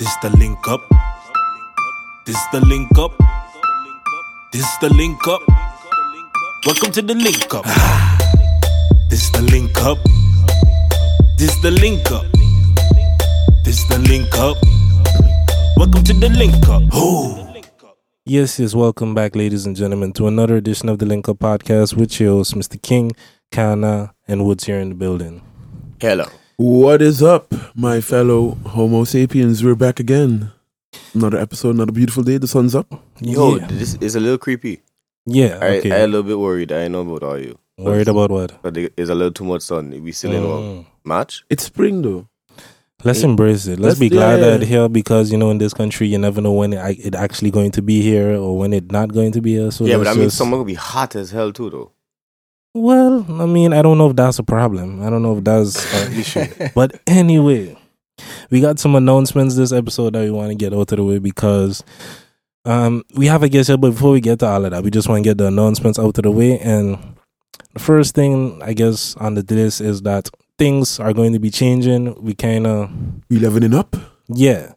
This is the link up. This is the link up. This the link up. Welcome to the link up. This the link up. This the link up. This the link up. Welcome to the link up. Oh. Yes, yes, welcome back, ladies and gentlemen, to another edition of the Link Up Podcast with your hosts, Mr. King, Kana, and Woods here in the building. Hello. What is up, my fellow Homo sapiens? We're back again. Another episode, another beautiful day. The sun's up. Yo, yeah, this is a little creepy. yeah I, okay. I a little bit worried. I know about all you. Worried about what? But there is a little too much sun. We still in what? Mm. March? It's spring though. Let's embrace it. Let's, Let's- be glad yeah. that here because you know in this country you never know when it, it actually going to be here or when it not going to be here. So yeah, but I let's mean, just- summer will be hot as hell too, though. Well, I mean, I don't know if that's a problem. I don't know if that's an issue. But anyway, we got some announcements this episode that we want to get out of the way because um we have a guest here, but before we get to all of that, we just want to get the announcements out of the way. And the first thing I guess on the list is that things are going to be changing. We kind of We leveling up. yeah.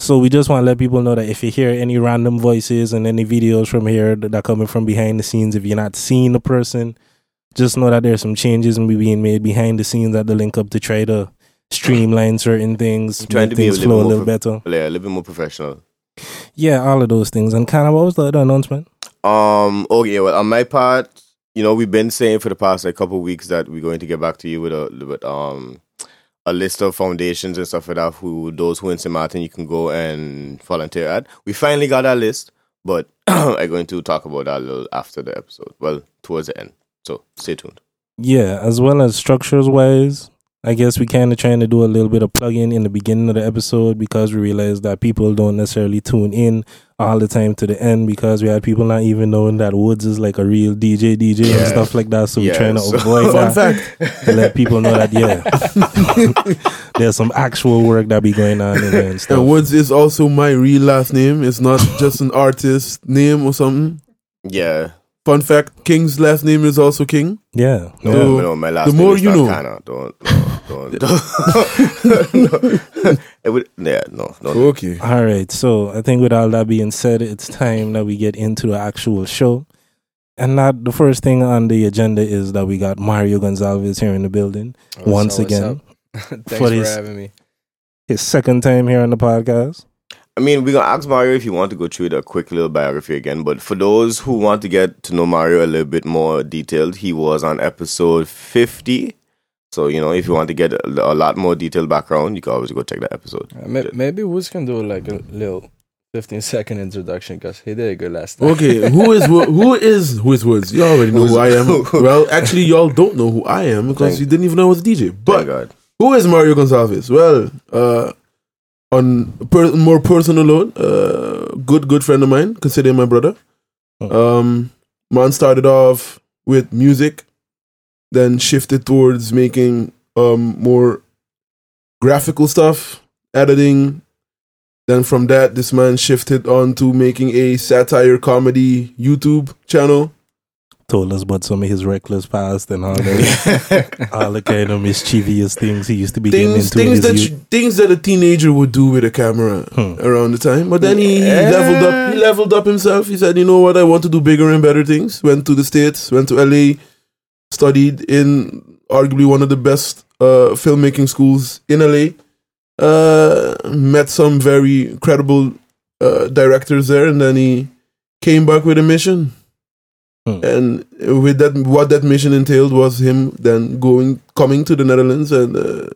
So we just want to let people know that if you hear any random voices and any videos from here that are coming from behind the scenes, if you're not seeing the person, just know that there's some changes and be being made behind the scenes at the link up to try to streamline certain things, I'm trying make to be a things flow a little pro- better. Yeah, a little bit more professional. Yeah, all of those things. And kind of what was the other announcement? Um. Okay. Well, on my part, you know, we've been saying for the past like couple of weeks that we're going to get back to you with a with um a list of foundations and stuff like that. Who those who in St. Martin you can go and volunteer at. We finally got our list, but I'm going to talk about that a little after the episode. Well, towards the end. So stay tuned. Yeah, as well as structures wise, I guess we kind of trying to do a little bit of plugging in the beginning of the episode because we realized that people don't necessarily tune in all the time to the end because we had people not even knowing that Woods is like a real DJ, DJ Yeah. and stuff like that. So Yeah, we're trying to so- avoid that fact. to let people know that yeah, there's some actual work that be going on in there and stuff. And Woods is also my real last name. It's not just an artist name or something. Yeah. Fun fact: King's last name is also King. yeah, No, yeah. So, no, my last the name more is you not know. Kana. Don't, no, don't, no. it would, yeah, no, no. Okay. All right. So I think with all that being said, it's time that we get into the actual show. And not the first thing on the agenda is that we got Mario Gonsalves here in the building oh, once again. Thanks For for, his- having me. His second time here on the podcast. I mean, we're gonna ask Mario if you want to go through the quick little biography again. But for those who want to get to know Mario a little bit more detailed, he was on episode fifty. So you know, if you want to get a, a lot more detailed background, you can always go check that episode. Uh, may- maybe Woods can do like a little 15 second introduction because he did it good last time. Okay. who is who is who is Woods? You already know who I am. Well, actually, y'all don't know who I am because Thank- you didn't even know I was a DJ. But God. Who is Mario Gonsalves? Well, uh, on per- more personal note, uh, good good friend of mine, consider my brother. Hmm. Um, man started off with music, then shifted towards making um more graphical stuff, editing. Then from that, this man shifted on to making a satire comedy YouTube channel. Told us about some of his reckless past and all the all the kind of mischievous things he used to be getting Things into in things his that youth. you- things that a teenager would do with a camera. Hmm. around the time. But then he, he leveled up. He leveled up himself. He said, "You know what? I want to do bigger and better things." Went to the states. Went to LA. Studied in arguably one of the best uh, filmmaking schools in LA. Uh, met some very credible uh, directors there, and then he came back with a mission. Hmm. And with that, what that mission entailed was him then going, coming to the Netherlands and uh,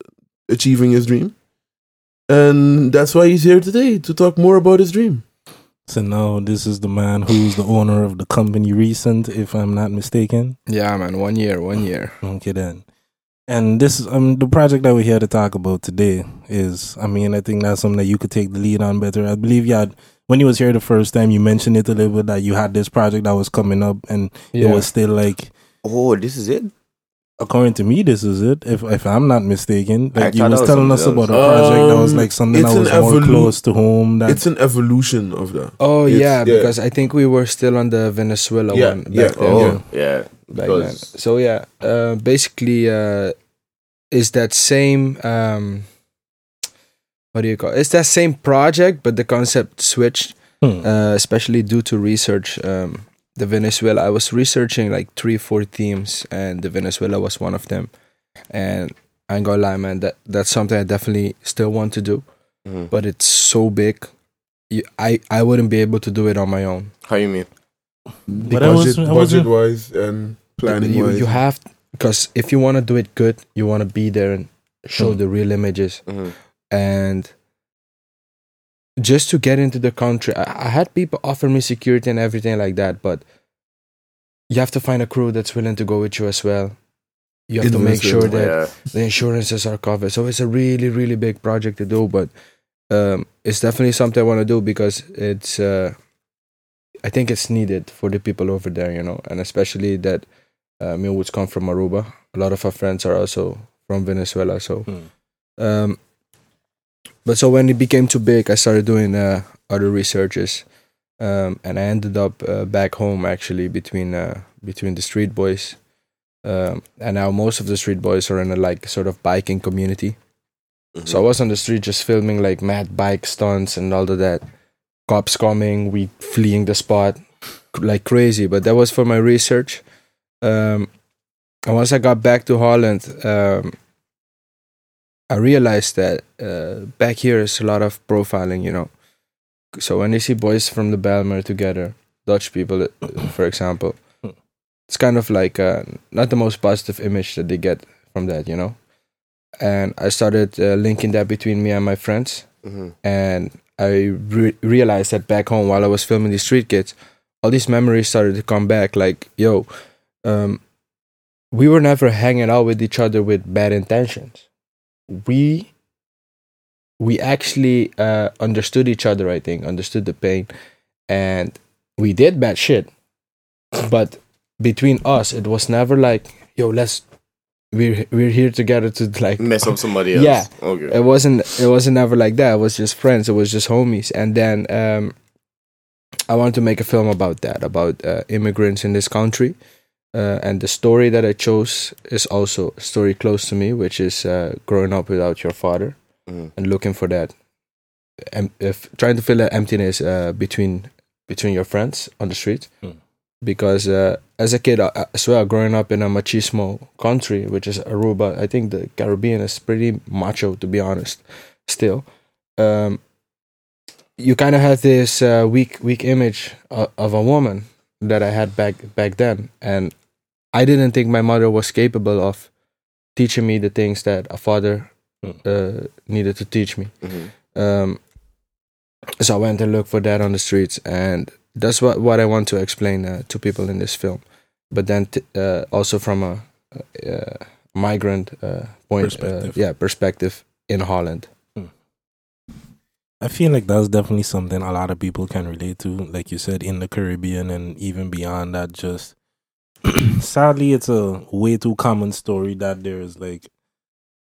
achieving his dream. And that's why he's here today to talk more about his dream. So now this is the man who's the owner of the company Recent, if I'm not mistaken. yeah, man. One year, one year. Okay then. And this um the project that we're here to talk about today is I mean, I think that's something that you could take the lead on better. I believe you had when you was here the first time you mentioned it a little bit that you had this project that was coming up and Yeah. it was still like oh, this is it. according to me this is it. If if I'm not mistaken. I Like you was that was telling us something about a else. project that was Um, like something that was an more close to home that It's an evolution of that. Oh yeah, yeah. because I think we were still on the Venezuela Yeah, one yeah. back then. Oh, Yeah. yeah. back then. So yeah, uh, basically, uh, is that same um, what do you call? It's that same project, but the concept switched, Hmm. uh, especially due to research. Um, the Venezuela, I was researching like three, four themes, and the Venezuela was one of them. And I ain't gonna lie, man, that that's something I definitely still want to do, Mhm. but it's so big. You, I I wouldn't be able to do it on my own. How you mean? But I was, budget, was, budget wise and planning you, wise. you have because if you want to do it good, you want to be there and show Hmm. the real images. Mhm. And just to get into the country I, I had people offer me security and everything like that but you have to find a crew that's willing to go with you as well you have to make sure that Yeah. the insurances are covered so it's a really really big project to do but um, it's definitely something i want to do because it's uh, i think it's needed for the people over there you know and especially that uh, Millwoods come from aruba a lot of our friends are also from venezuela so Hmm. um, but so when it became too big, I started doing uh, other researches, um, and I ended up uh, back home actually between uh, between the street boys, um, and now most of the street boys are in a like sort of biking community. Mhm. So I was on the street just filming like mad bike stunts and all of that. Cops coming, we fleeing the spot like crazy. But that was for my research. Um, and once I got back to Holland, um, I realized that uh, back here is a lot of profiling, you know. So when you see boys from the Bijlmer together, Dutch people, uh, for example, it's kind of like uh, not the most positive image that they get from that, you know. And I started uh, linking that between me and my friends, Mhm. and I re- realized that back home while I was filming these street kids, all these memories started to come back. Like, yo, um, we were never hanging out with each other with bad intentions. We we actually uh, understood each other. I think understood the pain, and we did bad shit. But between us, it was never like, yo, let's we're we're here together to like Mess up somebody else. Yeah. Okay. it wasn't it wasn't ever like that it was just friends it was just homies and then um i wanted to make a film about that about uh, immigrants in this country uh, and the story that i chose is also a story close to me which is uh, growing up without your father Mhm. and looking for that em- if trying to fill that emptiness uh, between between your friends on the street Mm. because uh, as a kid uh, as well growing up in a machismo country which is aruba i think the caribbean is pretty macho to be honest still um, you kind of have this uh, weak weak image of, of a woman that i had back back then and i didn't think my mother was capable of teaching me the things that a father Mm. uh, needed to teach me Mhm. um, so I went and looked for that on the streets, and that's what what I want to explain uh, to people in this film. But then t- uh, also from a, uh migrant uh, point, Perspective. Uh, yeah, perspective in Holland. I feel like that's definitely something a lot of people can relate to. Like you said, in the Caribbean and even beyond that, just sadly, it's a way too common story that there's like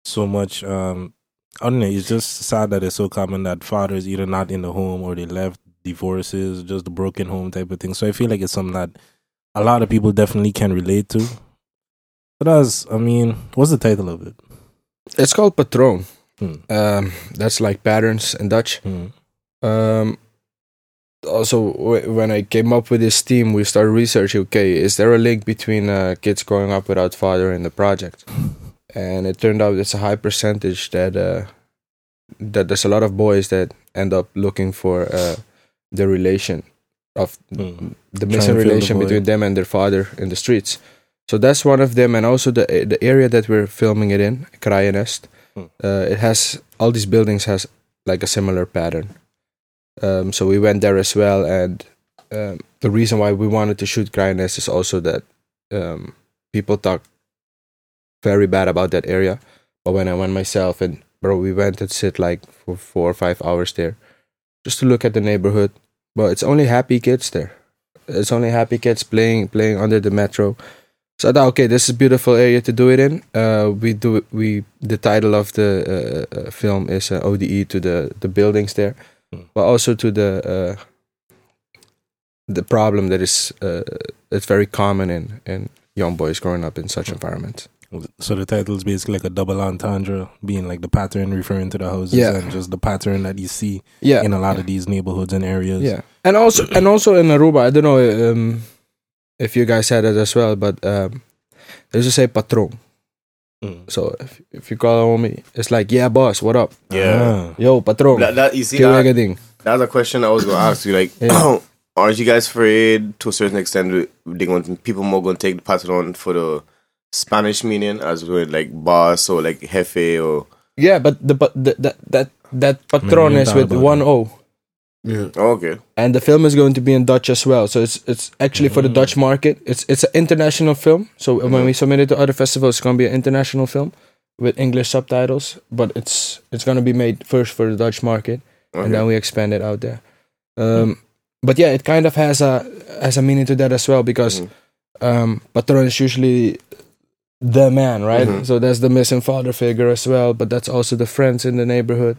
so much. um I don't know. It's just sad that it's so common that fathers either not in the home or they left, divorces, just a broken home type of thing. So I feel like it's something that a lot of people definitely can relate to. But as I mean, what's the title of it? It's called Patroon. Hmm. Um, that's like patterns in Dutch. Hmm. Um, also, when I came up with this theme, we started researching. Okay, is there a link between uh, kids growing up without father and the project? And it turned out it's a high percentage that uh, that there's a lot of boys that end up looking for uh, the relation of Hmm. the missing fill the relation between them and their father in the streets. So that's one of them, and also the the area that we're filming it in, Kraaiennest. Hmm. Uh, it has all these buildings has like a similar pattern. Um, so we went there as well, and um, the reason why we wanted to shoot Kraaiennest is also that um, people talk very bad about that area. But when I went myself and bro, we went and sit like for four or five hours there, just to look at the neighborhood. But it's only happy kids there. It's only happy kids playing playing under the metro. So I thought, okay, this is beautiful area to do it in. Uh, we do we the title of the uh, uh, film is uh, ODE to the the buildings there. But also to the uh, the problem that is uh, it's very common in in young boys growing up in such environments. So the title is basically like a double entendre, being like the pattern referring to the houses Yeah. and just the pattern that you see Yeah, in a lot yeah. of these neighborhoods and areas. Yeah, and also and also in Aruba, I don't know um, if you guys had it as well, but um, there's just say patron. Mm. So if, if you call on me, it's like yeah, boss, what up? Ah. Yo, patron. That, that you see that, that's a question I was gonna ask you. Like, Yeah. aren't you guys afraid to a certain extent they going to, people more gonna take the pattern on for the Spanish meaning as with like boss or like jefe or Yeah, but the but the, that that that patron you is with about one that. O, Yeah. oh, okay. and the film is going to be in Dutch as well. So it's it's actually for the Mm. Dutch market. It's it's an international film. So when Mm-hmm. we submit it to other festivals, it's going to be an international film with English subtitles. But it's it's going to be made first for the Dutch market. okay. and then we expand it out there. Um, But yeah, it kind of has a has a meaning to that as well because Mhm. um, patron is usually the man, right? Mhm. So that's the missing father figure as well, but that's also the friends in the neighborhood.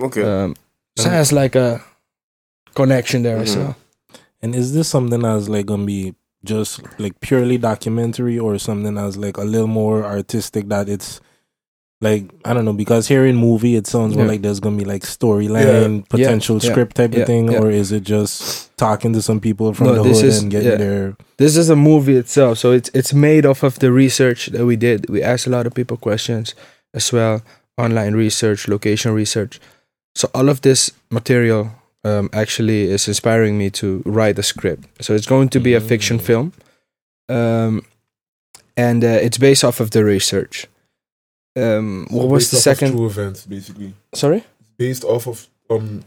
okay. Um, so it has like a connection there as Mhm. well. And is this something that's like gonna be just like purely documentary or something that's like a little more artistic that it's like I don't know because here in movie it sounds more like there's gonna be like storyline potential yeah, script type yeah, of thing yeah. or is it just talking to some people from No, the hood is- and getting yeah. their This is a movie itself, so it's it's made off of the research that we did. We asked a lot of people questions as well, online research, location research. So all of this material um, actually is inspiring me to write a script. So it's going to be a fiction Mm. film, um, and uh, it's based off of the research. Um, what was the second? True events, basically. Sorry. Based off of um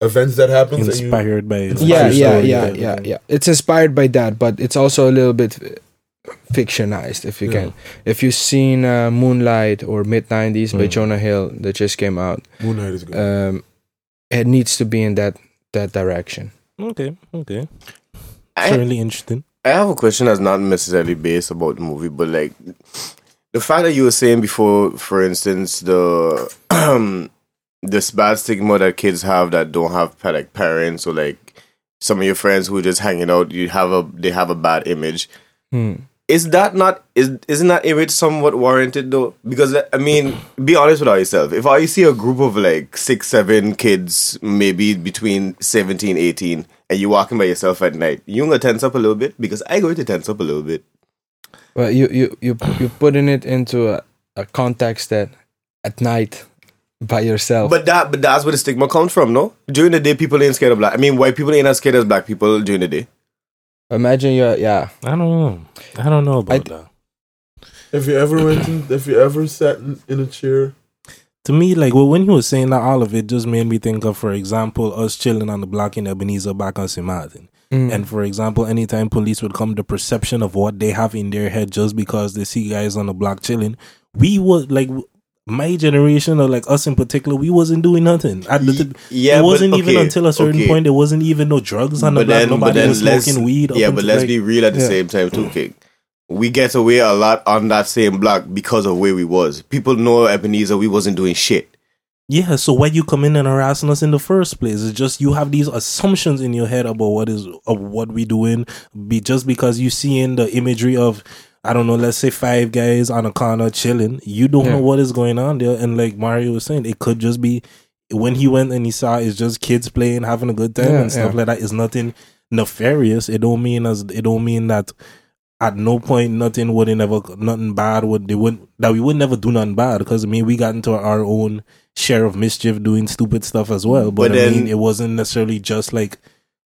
events that happened. and you- inspired by It's yeah, true yeah, yeah, yeah, yeah. It's inspired by that, but it's also a little bit uh, fictionized, if you Yeah. can. If you've seen uh, Moonlight or Mid '90s by Mm. Jonah Hill that just came out, Moonlight is good. um, it needs to be in that that direction. okay okay I, certainly interesting I have a question that's not necessarily based about the movie, but like the fact that you were saying before, for instance, the this bad stigma that kids have that don't have pa- like parents or like some of your friends who are just hanging out, you have a they have a bad image. Hmm. Is that not is isn't that image somewhat warranted though? Because I mean, be honest with yourself. If I see a group of like six, seven kids, maybe between 17, 18, and you walking by yourself at night, you gonna tense up a little bit because I going to tense up a little bit. Well, you you you you putting it into a, a context that at night by yourself. But that but that's where the stigma comes from, no? During the day, people ain't scared of black. I mean, white people ain't as scared as black people during the day. Imagine you're yeah. I don't know I don't know about I- that Have you ever went in, have you ever sat in, in a chair? to me, like well, when he was saying that, all of it just made me think of, for example, us chilling on the block in Ebenezer back on St. Martin. Mm. And for example, anytime police would come, the perception of what they have in their head just because they see guys on the block chilling, we was like my generation or like us in particular, we wasn't doing nothing. The Yeah, it wasn't even okay, until a certain okay. point there wasn't even no drugs on the But block. then, but Nobody then was smoking weed. yeah, but let's like- be real at the Yeah. same time too, mm. King. We get away a lot on that same block because of where we was. People know Ebenezer, we wasn't doing shit. Yeah, so why you come in and harassing us in the first place? It's just you have these assumptions in your head about what is of what we doing. Be just because you see in the imagery of I don't know, let's say five guys on a corner chilling, you don't Yeah. know what is going on there. And like Mario was saying, it could just be when he went and he saw it's just kids playing, having a good time Yeah, and stuff yeah. like that. It's nothing nefarious. It don't mean as it don't mean that at no point nothing would never nothing bad would they wouldn't that we would never do nothing bad because I mean we got into our own share of mischief doing stupid stuff as well. But, But I then- mean it wasn't necessarily just like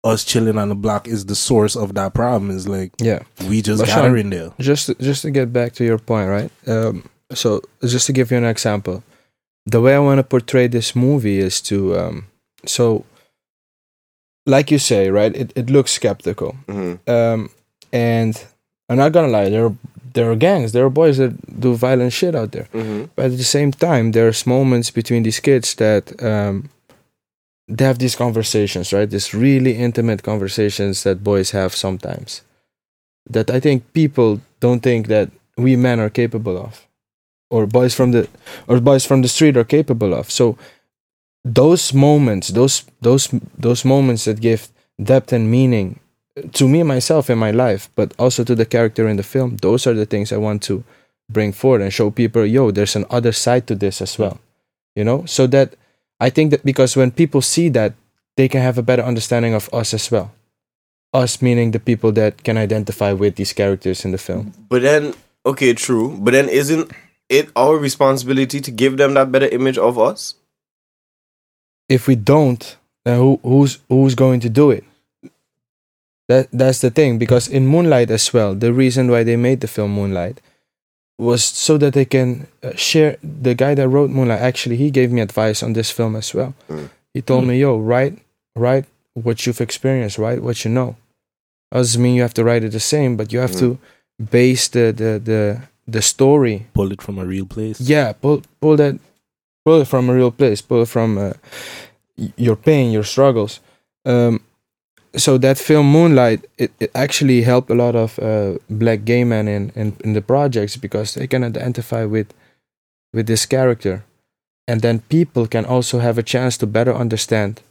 us chilling on the block is the source of that problem. Is like yeah. we just But got Sean- her in there. just just to get back to your point, right? Um, so just to give you an example, the way I want to portray this movie is to um, so like you say, right? It it looks skeptical, hmm um, and I'm not gonna lie, there are there are gangs, there are boys that do violent shit out there. hmm But at the same time, there's moments between these kids that um, they have these conversations, right? These really intimate conversations that boys have sometimes. That I think people don't think that we men are capable of, or boys from the or boys from the street are capable of. So those moments, those those those moments that give depth and meaning to me myself in my life, but also to the character in the film. Those are the things I want to bring forward and show people, yo, there's an other side to this as well. You know, so that I think that because when people see that, they can have a better understanding of us as well. Us meaning the people that can identify with these characters in the film. But then, okay, true. But then, isn't it our responsibility to give them that better image of us? if we don't, then who, who's who's going to do it? That that's the thing because in Moonlight as well, the reason why they made the film Moonlight was so that they can uh, share. The guy that wrote Moonlight actually he gave me advice on this film as well. Mm. He told me, "Yo, write write what you've experienced, write what you know." Doesn't mean you have to write it the same, but you have Mm. to base the the the the story Pull it from a real place. yeah pull pull that pull it from a real place pull it from uh, your pain your struggles um so that film moonlight it, it actually helped a lot of uh, black gay men in, in in the projects because they can identify with with this character and then people can also have a chance to better understand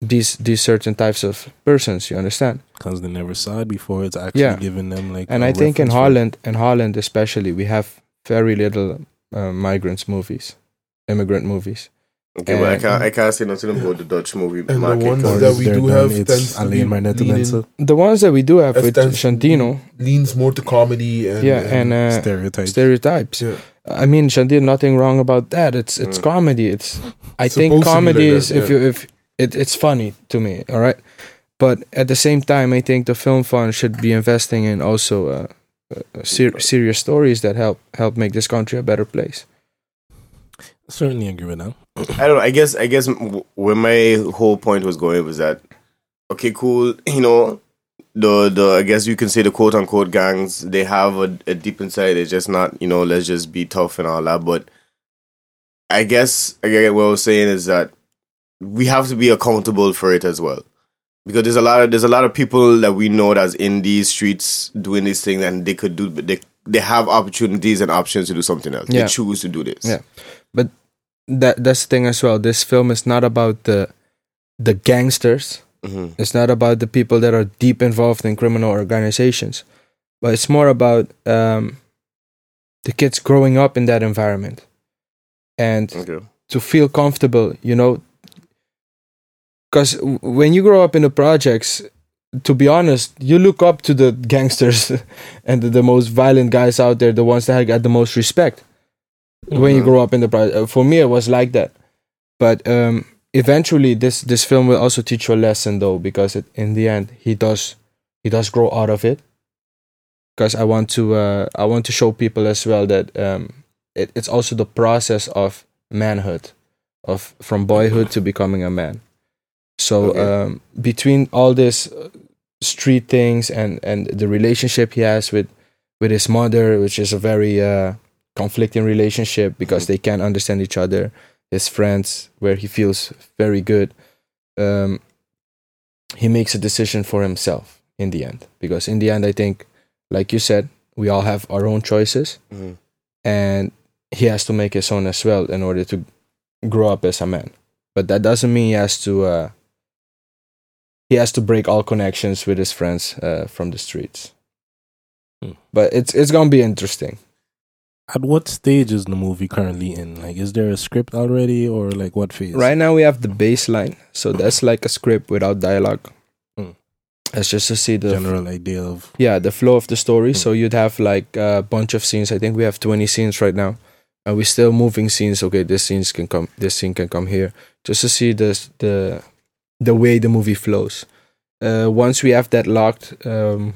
these these certain types of persons you understand because they never saw it before. It's actually Yeah. giving them like. and I think in. Holland, in Holland especially, we have very little uh, migrants movies, immigrant movies. Okay, but I can't. I can't say nothing about the Dutch movie the market. ones 'cause- that we They're do done, have it's tends to alleen be maar net mensen. The ones that we do have with Shantino, leans more to comedy and yeah, and uh, Stereotypes. stereotypes. yeah. I mean, Shantino, nothing wrong about that. It's it's Mm. comedy. It's I It's think supposed to be comedy like is that, if you if it, it's funny to me. All right, but at the same time, I think the film fund should be investing in also uh, uh, ser- serious stories that help help make this country a better place. Certainly agree with that. I don't know. I guess. I guess where my whole point was going was that, okay, cool. You know, the the I guess you can say the quote unquote gangs they have a, a deep inside. It's just not you know let's just be tough and all that. But I guess I get what I was saying is that we have to be accountable for it as well. Because there's a lot of there's a lot of people that we know that's in these streets doing these things and they could do but they they have opportunities and options to do something else. Yeah. They choose to do this. Yeah. That that's the thing as well. This film is not about the the gangsters. hmm It's not about the people that are deep involved in criminal organizations, but it's more about um, the kids growing up in that environment and Okay. to feel comfortable, you know. Because when you grow up in the projects, to be honest, you look up to the gangsters and the, the most violent guys out there, the ones that got the most respect. When you Mhm. grow up in the project, for me, it was like that. But um, eventually, this this film will also teach you a lesson, though, because it, in the end, he does he does grow out of it. Because I want to uh, I want to show people as well that um, it, it's also the process of manhood, of from boyhood to becoming a man. So Okay. um, between all this uh, street things and and the relationship he has with with his mother, which is a very uh, conflicting relationship because they can't understand each other. His friends, where he feels very good, um, he makes a decision for himself in the end. Because in the end, I think, like you said, we all have our own choices Mhm. and he has to make his own as well in order to grow up as a man. But that doesn't mean he has to. Uh, he has to break all connections with his friends uh, from the streets. Hmm. But it's it's gonna be interesting. At what stage is the movie currently in? Like, is there a script already, or like what phase? Right now we have the baseline, so that's like a script without dialogue. Hmm. That's just to see the General idea of yeah the flow of the story. Hmm. So you'd have like a bunch of scenes. I think we have twenty scenes right now, and we're still moving scenes. Okay, this scenes can come. This scene can come here, just to see this the the way the movie flows. Uh, once we have that locked, um,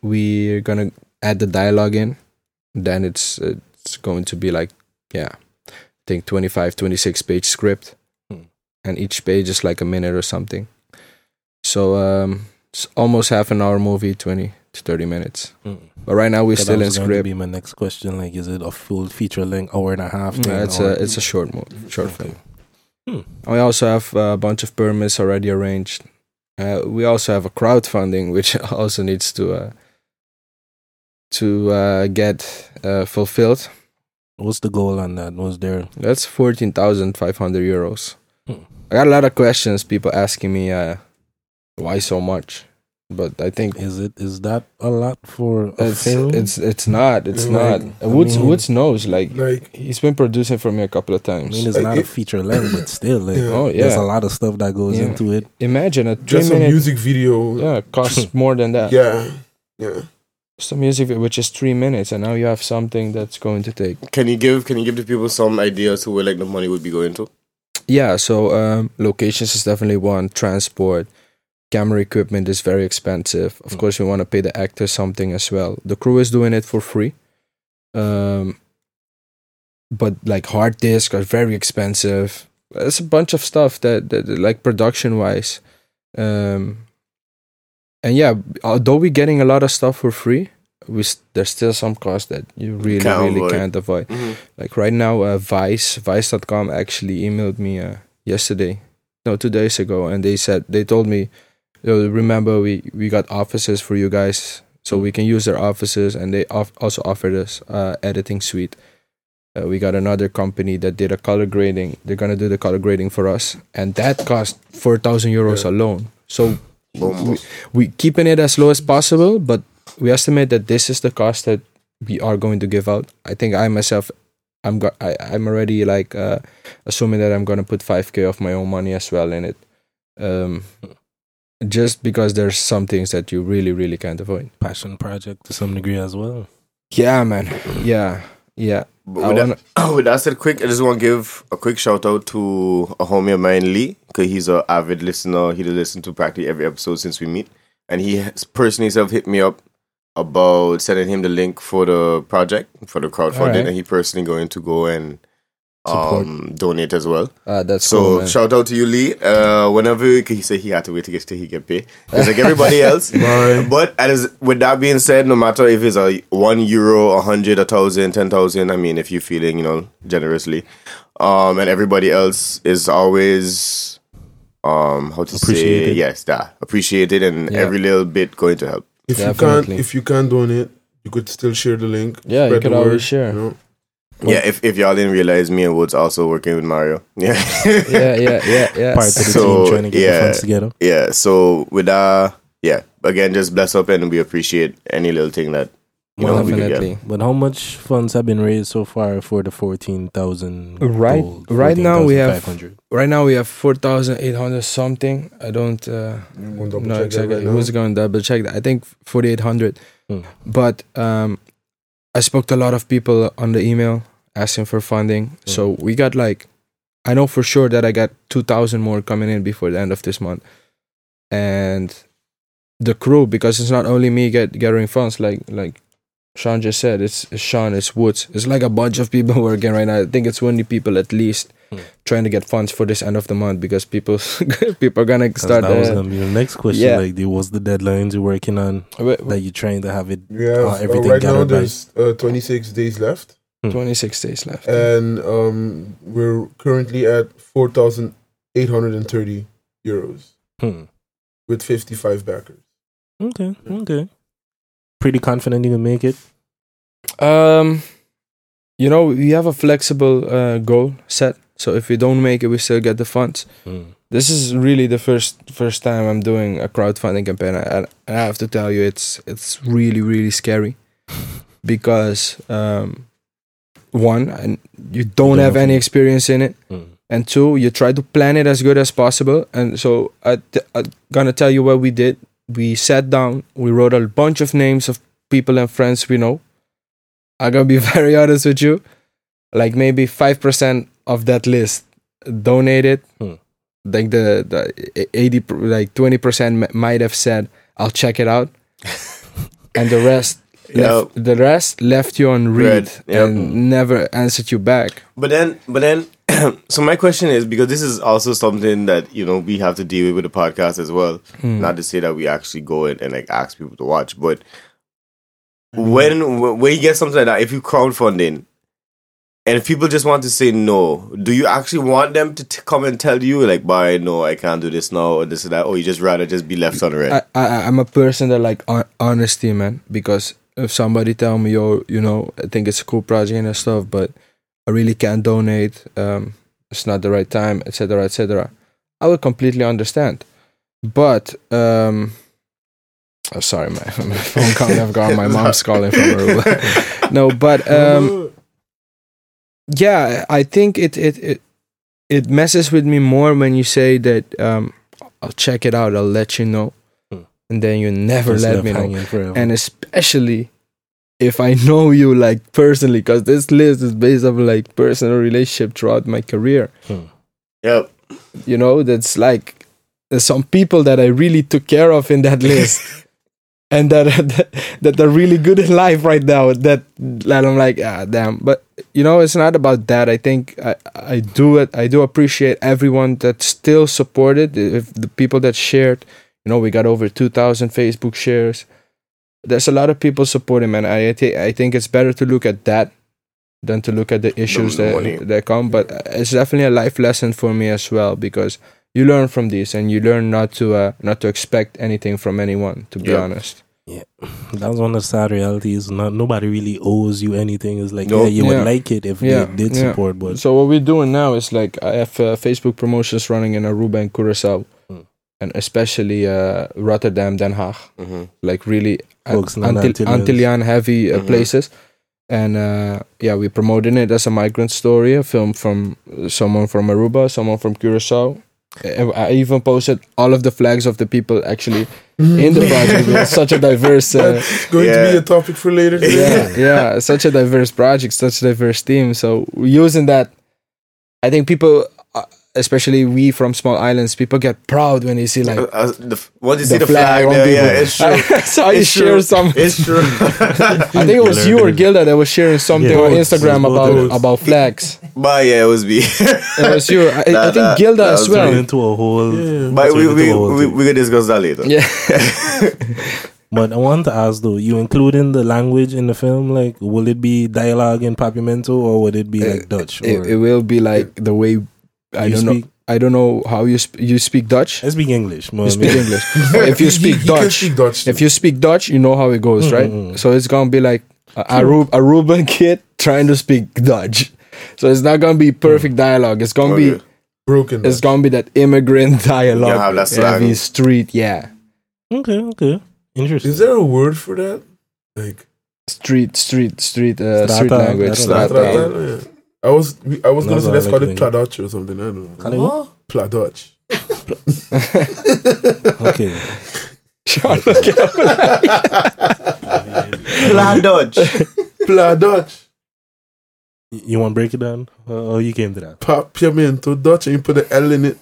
we're gonna add the dialogue in. Then it's it's going to be like yeah, I think 25, 26 page script, Hmm. and each page is like a minute or something. So um, it's almost half an hour movie, twenty to thirty minutes. Mm. But right now we're still in was going to script. Be my next question. Like, is it a full feature length, hour and a half? Yeah, it's a it's a short movie, short Okay. film. Hmm. We also have a bunch of permits already arranged. Uh, we also have a crowdfunding which also needs to uh, to uh, get uh, fulfilled. What's the goal on that? Was there? That's fourteen thousand five hundred euros. Hmm. I got a lot of questions. People asking me, uh, why so much? but I think Is it is that a lot for a it's film? it's it's not. It's Like, not. I Woods mean- Woods knows. Like Like he's been producing for me a couple of times. I times. mean, it's Like, not a feature length, but still, like, Yeah. oh there's a lot of stuff that goes Yeah. into it. imagine a three just a music video. Yeah, costs more than that. Yeah. Yeah. A music which is three minutes, and now you have something that's going to take. Can you give Can you give the people some ideas to where like the money would be going to? Yeah, so um, locations is definitely one. Transport, camera equipment is very expensive. Of Mm. course, we want to pay the actors something as well. The crew is doing it for free. Um, but like hard disk are very expensive. It's a bunch of stuff that, that like production wise. Um, and yeah, although we're getting a lot of stuff for free, we there's still some cost that you really Can't really avoid. can't avoid. Like right now uh, vice vice.com actually emailed me uh, yesterday. No two days ago. And they said they told me "Yo, remember we we got offices for you guys so we can use their offices. And they off- also offered us uh, editing suite. Uh, we got another company that did a color grading. They're gonna do the color grading for us. And that cost 4000 euros Yeah. alone. So. We, we keeping it as low as possible but we estimate that this is the cost that we are going to give out. I think i myself i'm go- I, i'm already like uh, assuming that i'm going to put 5k of my own money as well in it um just because there's some things that you really really can't avoid. Passion project to some degree as well. yeah man. Yeah. Yeah with, wanna- that, with that said, quick, I just want to give a quick shout out to a homie of mine, Lee, because he's an avid listener. He listened to practically every episode since we meet, and he has personally himself hit me up about sending him the link for the project for the crowdfunding, Alright. and he personally going to go and. Um, donate as well. uh, that's So cool man. shout out to you, Lee. Uh, whenever he said he had to wait to get till he get paid, just like everybody else. But as with that being said, no matter if it's a one euro, a hundred, a thousand, ten thousand, I mean, if you're feeling, you know, generously, um, and everybody else is always, um, how to say, Appreciated. yes, that appreciated, and Yeah. every little bit going to help. If you can't if you can't donate, you could still share the link. Yeah, you spread could the always share. You know? Yeah, if if y'all didn't realize, me and Woods also working with Mario. Yeah, yeah yeah yeah yeah Part of the So, team trying to get yeah. the funds together. yeah. So with that, yeah. Again, just bless up, and we appreciate any little thing that you know we could get. definitely But how much funds have been raised so far for the fourteen thousand? Right- right now we have- right now we have 4800 something i don't uh I'm gonna double no, exactly. right. Who's going to double check that? I think 4,800. Hmm. But um, I spoke to a lot of people on the email asking for funding. Mm. So we got like, I know for sure that I got 2,000 more coming in before the end of this month. And the crew, because it's not only me get gathering funds, like like Sean just said, it's, it's Sean, it's Woods. It's like a bunch of people working right now. I think it's 20 people at least Hmm. trying to get funds for this end of the month because people people are gonna start. that was uh, gonna be the next question. yeah. Like, there was the deadlines you're working on Wait, that you're trying to have it. Yeah, Uh, uh, right now there's uh, 26 days left, 26 days left. and um, we're currently at 4,830 euros Hmm. with 55 backers. Okay. Okay. Pretty confident you can make it. Um, you know, we have a flexible uh, goal set. So if we don't make it, we still get the funds. Hmm. This is really the first first time I'm doing a crowdfunding campaign. I, I have to tell you, it's it's really really scary because um, one, and you don't don't have any experience in it. Hmm. and two you try to plan it as good as possible and so I t- i'm gonna tell you what we did we sat down we wrote a bunch of names of people and friends we know i'm gonna be very honest with you like maybe 5% of that list donated Hmm. like the, the 80 like 20% m- might have said i'll check it out and the rest left, the rest left you on read yep. and never answered you back But then, but then, so my question is because this is also something that you know we have to deal with with the podcast as well. Hmm. Not to say that we actually go in and like ask people to watch, but when when you get something like that, if you crowdfunding, and if people just want to say no, do you actually want them to t- come and tell you like, "Bye, no, I can't do this now," or this or that, or you just rather just be left on the red? I, I I'm a person that like hon- honesty, man. Because if somebody tell me, yo, you know, I think it's a cool project and stuff, but I really can't donate. Um, it's not the right time, etc., etc. I would completely understand. But um, Oh, sorry, my, my phone call never got. My mom's calling from Aruba. no, but um, yeah, I think it it it it messes with me more when you say that um, I'll check it out, I'll let you know, Hmm. and then you never Just let me know. forever. And especially if I know you like personally, because this list is based on like personal relationship throughout my career. Yep. You know, that's like there's some people that I really took care of in that list. And that, that are really good in life right now. That that I'm like, ah, damn. But you know, it's not about that. I think I, I do it. I do appreciate everyone that still supported. If the people that shared, you know, we got over two thousand Facebook shares. There's a lot of people supporting, man. I I, thi- I think it's better to look at that than to look at the issues the that that come. But it's definitely a life lesson for me as well because you learn from these and you learn not to uh, not to expect anything from anyone. To be Yeah. honest, yeah That's one of the sad realities. Not nobody really owes you anything. It's like No. yeah, you Yeah. would like it if Yeah, they did yeah. support, but So what we're doing now is like I have uh, Facebook promotions running in Aruba and Curacao, Hmm. and especially uh, Rotterdam, Den Haag, hmm like really uh, Folks in Antil- Antilles. Antillian heavy uh, Mhm. places. And uh, yeah, we're promoting it as a migrant story, a film from someone from Aruba, someone from Curacao. I even posted all of the flags of the people actually in the project. It was such a diverse. Uh, That's going to be a topic for later. yeah, yeah, such a diverse project, such a diverse team. So using that, I think people, especially we from small islands, people get proud when they see like Uh, uh, the, f- once you see the flag flag, on there, people. yeah, it's true. I saw you It's share true. some. It's true. I think it was you or Gilda that was sharing something Yeah, on. Instagram about of about flags. but yeah, it was me. It was you. I, I think that- Gilda that as well. Into a whole. Yeah. but we, Turn into we, a whole we, thing. we can discuss that later. Yeah. But I want to ask though, you including the language in the film? Like, will it be dialogue in Papiamento or would it be like Dutch? Or It, it will be like the way I you don't speak? know. I don't know how you sp- you speak Dutch. I speak English. You speak English. if you speak he, he Dutch, speak Dutch. if you speak Dutch, you know how it goes, mm-hmm, right? Mm-mm. So it's gonna be like a Aruba, Aruban kid trying to speak Dutch. So it's not gonna be perfect mm. dialogue. It's gonna oh, be Okay. broken. it's gonna be that immigrant dialogue, have that heavy street, yeah, Okay, okay, interesting. Is there a word for that? Like street, street, street, uh, street Strata, language. I don't know. strata. Strata? Yeah. I was I was gonna say let's call it to Pladotch or something. I don't know. Call it what? Pladotch. Okay. Sean, look at- Flat Dutch. Pladotch. You want to break it down? Oh, you came to that. Papiamento Dutch and you put the L in it.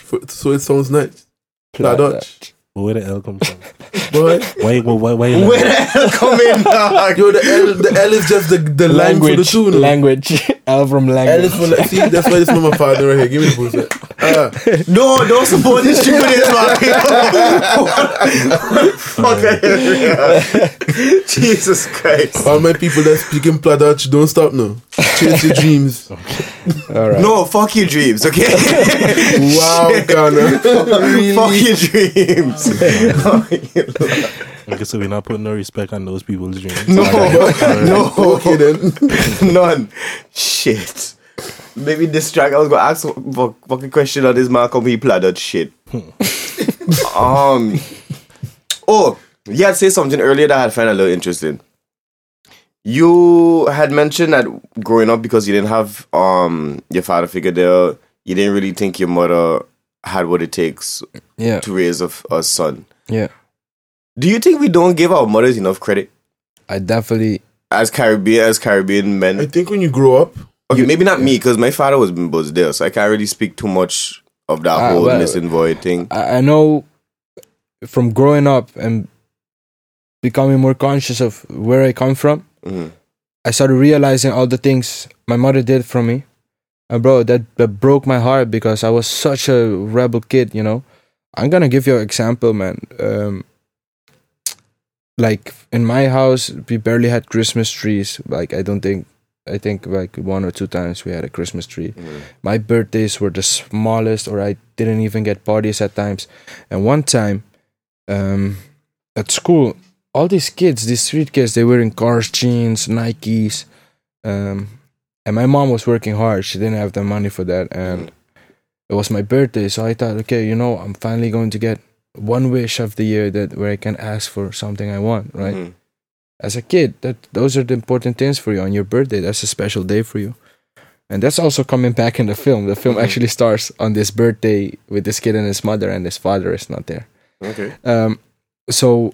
For, so it sounds nice. Pladotch. But where the L come from? Boy. Why? Why? Why? why Where the hell come in, dog? Yo, the L the L is just the, the line for the language, tune. language, L from L language. is for see, that's why this is my father right here. Give me the bullshit. Ah, No, don't support this stupid man. Fuck it. Jesus Christ. all my people that speaking Pladotch, don't stop now. Chase your dreams. All right. No, fuck your dreams, okay? Wow, Kana. Fuck your dreams. Okay, so we're not putting no respect on those people's dreams. no, no, Okay then. none. Shit. Maybe this track I was gonna ask a fucking question on this man. Come he plaid shit. um. Oh, you had say something earlier that I found a little interesting. You had mentioned that growing up because you didn't have um your father figure there, you didn't really think your mother had what it takes Yeah, to raise a son. yeah. Do you think we don't give our mothers enough credit I definitely. as Caribbean as Caribbean men? I think when you grow up, Okay, maybe not me because my father was was there, so I can't really speak too much of that Ah, whole well- missing void thing. I, I know from growing up and becoming more conscious of where I come from. Mhm. I started realizing all the things my mother did for me. And bro, that, that broke my heart because I was such a rebel kid, you know. I'm gonna give you an example, man. Um, like in my house, we barely had Christmas trees. Like I don't think, I think like one or two times we had a Christmas tree. Mhm. My birthdays were the smallest, or I didn't even get parties at times. And one time, um, at school, all these kids, these street kids, they were in cars, jeans, Nikes, um, and my mom was working hard. She didn't have the money for that, and it was my birthday, so I thought, okay, you know, I'm finally going to get one wish of the year that where I can ask for something I want, right? Mhm. As a kid, that those are the important things for you on your birthday. That's a special day for you. And that's also coming back in the film. The film Mhm. actually starts on this birthday with this kid and his mother, and his father is not there. Okay. Um, so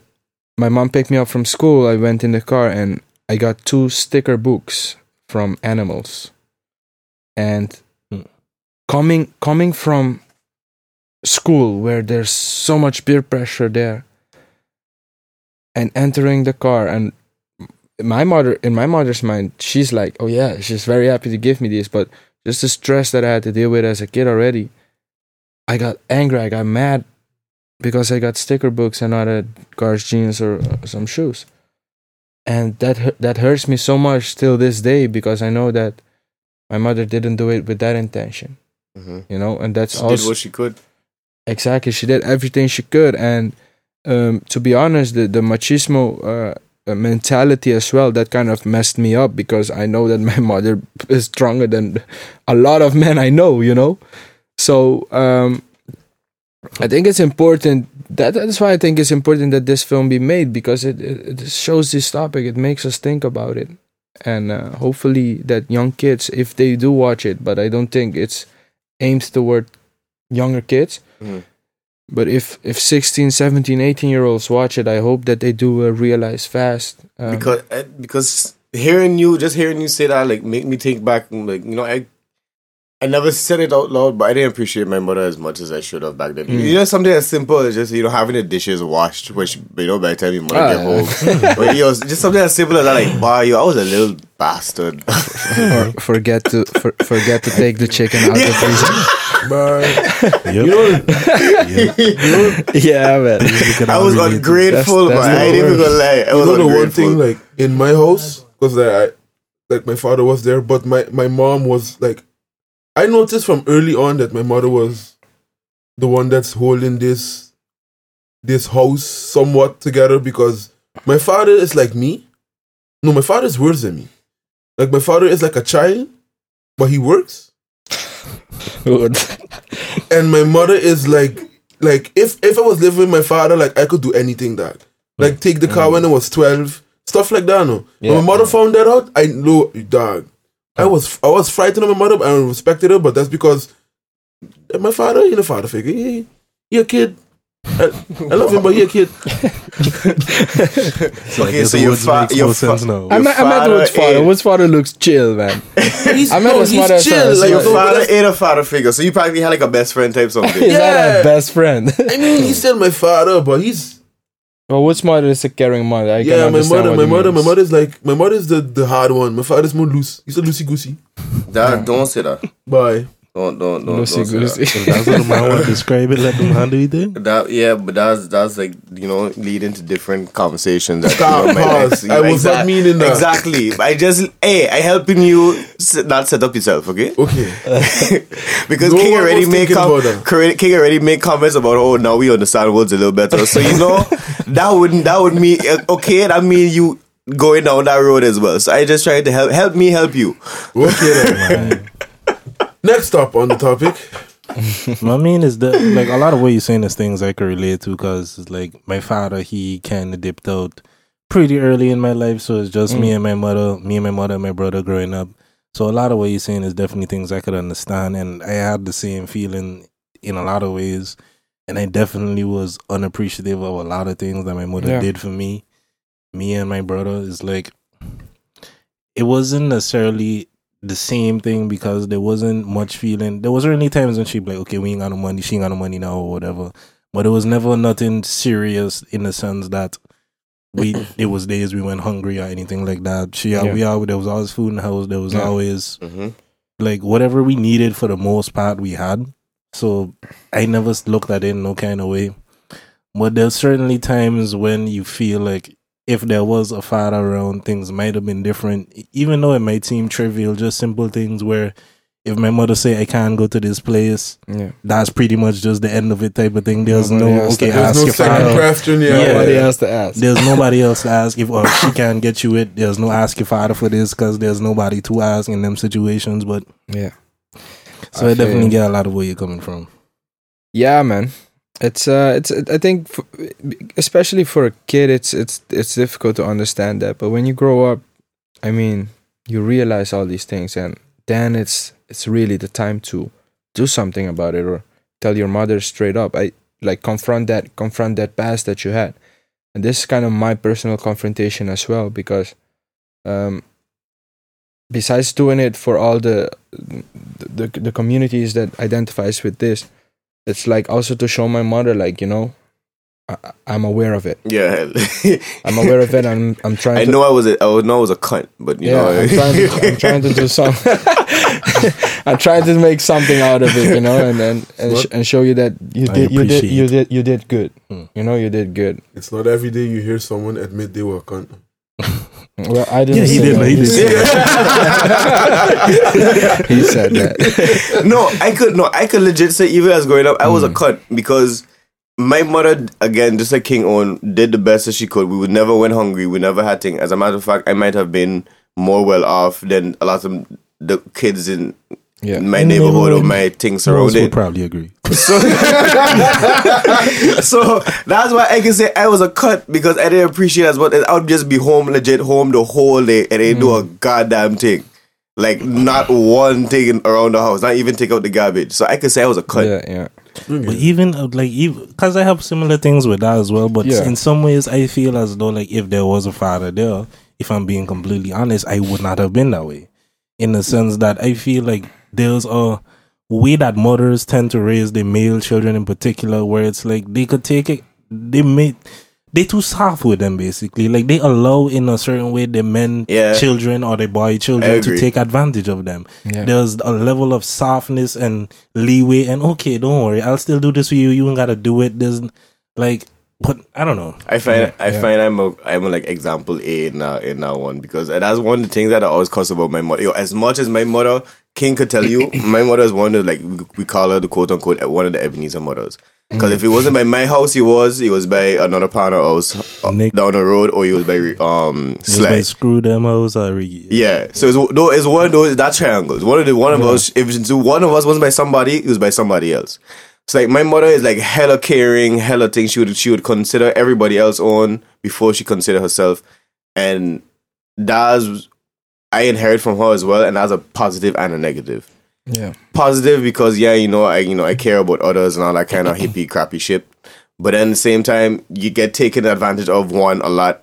my mom picked me up from school. I went in the car and I got two sticker books from animals. And Hmm. coming coming from school where there's so much peer pressure there and entering the car and my mother in my mother's mind she's like oh yeah she's very happy to give me this but just the stress that i had to deal with as a kid already i got angry i got mad because i got sticker books and not a Guards jeans or some shoes and that that hurts me so much till this day because i know that my mother didn't do it with that intention Mhm. you know and that's She also did what she could. Exactly, she did everything she could, and um, to be honest, the the machismo uh, uh, mentality as well that kind of messed me up because I know that my mother is stronger than a lot of men I know, you know. So um, I think it's important that that's why I think it's important that this film be made because it it, it shows this topic, it makes us think about it, and uh, hopefully that young kids, if they do watch it, but I don't think it's aimed toward younger kids. Mhm. But if if 16, 17, 18 year olds watch it, I hope that they do uh, realize fast. Um, because uh, because hearing you just hearing you say that like make me think back like you know I I never said it out loud but I didn't appreciate my mother as much as I should have back then Mm. you know something as simple as just you know having the dishes washed which you know by the time your mother Ah, get home but you know just something as simple as that like wow yo I was a little bastard or forget to for, forget to take the chicken out of the freezer. But Yep. you know, yeah, man. You I was relate to ungrateful That's- that's man I ain't the even worst. gonna lie I you was know the one thing like in my house because I, I like my father was there, but my my mom was like, I noticed from early on that my mother was the one that's holding this this house somewhat together because my father is like me. No, my father is worse than me. Like my father is like a child, but he works. Good. and my mother is like like if if I was living with my father, like I could do anything that. Like take the car when I was twelve, stuff like that. No, when Yeah. my mother found that out, I know, dog. I oh. was I was frightened of my mother, but I respected her, but that's because my father, you know, father figure. He, he a kid. I, I love him, but he a kid. So I Okay, guess so the your words fa- makes your more fa- sense now. I Your met, I met father Wood's father. ain't- Wood's father looks chill, man. He's, I met no, his he's mother chill. says, Like, your father that's- ain't a father figure so you probably had like a best friend type something He's not Yeah. a best friend. I mean, he's still my father, but he's well, Wood's mother is a caring mother. I yeah. My mother, my he mother, my means. mother's like my mother's the the hard one. My father's more loose. He's a loosey goosey. Dad, don't say that Bye. Don't don't don't, Lucy don't say that. goosey. So that's what the man want to describe it. Let them handle it. Then. That yeah, but that's that's like you know leading to different conversations. That, Stop, you know, might pause. like- I was not meaning that. Exactly. I just hey, I helping you s- not set up yourself, okay? Okay. because No King already was made com- about that. Cor- King already made comments about oh now we understand words a little better. So you know that wouldn't that would mean uh, okay that mean you going down that road as well. So I just tried to help help me help you. Okay then. Next up on the topic. I mean, is the like a lot of what you're saying is things I can relate to because like my father, he kind of dipped out pretty early in my life, so it's just me mm. and my mother, me and my mother and my brother growing up. So a lot of what you're saying is definitely things I could understand, and I had the same feeling in a lot of ways, and I definitely was unappreciative of a lot of things that my mother Yeah. did for me. Me and my brother is like, it wasn't necessarily the same thing because there wasn't much feeling. There was really times when she'd be like, okay, we ain't got no money, she ain't got no money now or whatever. But it was never nothing serious in the sense that we it was days we went hungry or anything like that. She Yeah. we all there was always food in the house. There was Yeah. always Mm-hmm. like whatever we needed for the most part we had. So I never looked at it in no kind of way. But there's certainly times when you feel like if there was a father around, things might have been different. Even though it might seem trivial, just simple things where if my mother say I can't go to this place, Yeah. that's pretty much just the end of it type of thing. There's Nobody no okay, There's ask no your second father. question. Yeah. Yeah. Nobody else to ask. There's nobody else to ask if or she can't get you it. There's no ask your father for this because there's nobody to ask in them situations. But Yeah. so I I definitely get a lot of where you're coming from. Yeah, man. It's uh, it's I think, f especially for a kid, it's it's it's difficult to understand that. But when you grow up, I mean, you realize all these things, and then it's it's really the time to do something about it, or tell your mother straight up. I like confront that confront that past that you had, and this is kind of my personal confrontation as well because, um, besides doing it for all the the the communities that identifies with this it's like also to show my mother like you know I, i'm aware of it Yeah. i'm aware of it i'm i'm trying I to know I was a, I know I was a cunt, but you yeah know. I'm, trying to, I'm trying to do some i'm trying to make something out of it you know and and and, sh- and show you that you did you did you did you did good Hmm. you know you did good It's not every day you hear someone admit they were a cunt. Well i didn't Yeah, he say did, that. he did say he said that no, I could no, I could legit say even as growing up, I was a Hmm. cunt because my mother again, just like King Owen, did the best that she could. We would never went hungry. We never had things. As a matter of fact, I might have been more well off than a lot of the kids in yeah my In the neighborhood or my things Rose would surrounding. probably agree. So, so that's why I can say I was a cut because I didn't appreciate as much. I would just be home, legit home the whole day, and they do a goddamn thing. Like not one thing around the house, not even take out the garbage. So I could say I was a cut. yeah yeah But even uh, like even because I have similar things with that as well. But Yeah. in some ways, I feel as though like if there was a father there, if I'm being completely honest, I would not have been that way. In the sense that I feel like there's a way that mothers tend to raise their male children in particular, where it's like they could take it, they may they too soft with them basically. Like they allow in a certain way the men Yeah. children or the boy children to take advantage of them. Yeah. There's a level of softness and leeway and okay, don't worry, I'll still do this for you. You ain't gotta do it. There's like but I don't know. I find Yeah, I yeah. find I'm a I'm a like example A in that in that one because that's one of the things that I always cuss about my mother. Yo, as much as my mother King could tell you, my mother is one of like we- call her the quote unquote one of the Ebenezer mothers. Because if it wasn't by my house, he was he was by another partner house uh, Nick. down the road, or he was by um It's Slay. screw them hoes or Riggy. Yeah, so it's no, it's one of those that triangles. One of the one of us, if it's one of us wasn't by somebody, it was by somebody else. It's like my mother is like hella caring, hella thing. She would she would consider everybody else on before she consider herself, and that's I inherit from her as well, and that's a positive and a negative. yeah Positive because yeah, you know I you know I care about others and all that kind of hippie crappy shit, but then at the same time you get taken advantage of one a lot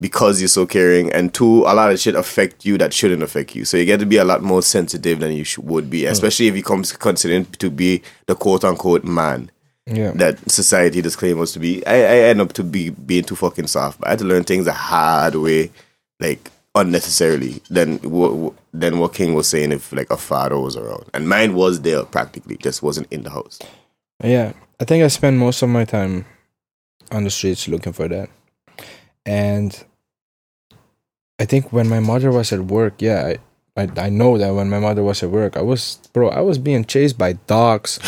because you're so caring, and two, a lot of shit affect you that shouldn't affect you. So you get to be a lot more sensitive than you sh- would be, hmm. especially if you come considering to be the quote unquote man yeah that society disclaims us to be. I, I end up to be being too fucking soft. But I had to learn things the hard way, like unnecessarily. Than what than what King was saying if like a father was around, and mine was there practically, just wasn't in the house. Yeah, I think I spend most of my time on the streets looking for that. And I think when my mother was at work, yeah, I, I I know that when my mother was at work, I was bro, I was being chased by dogs.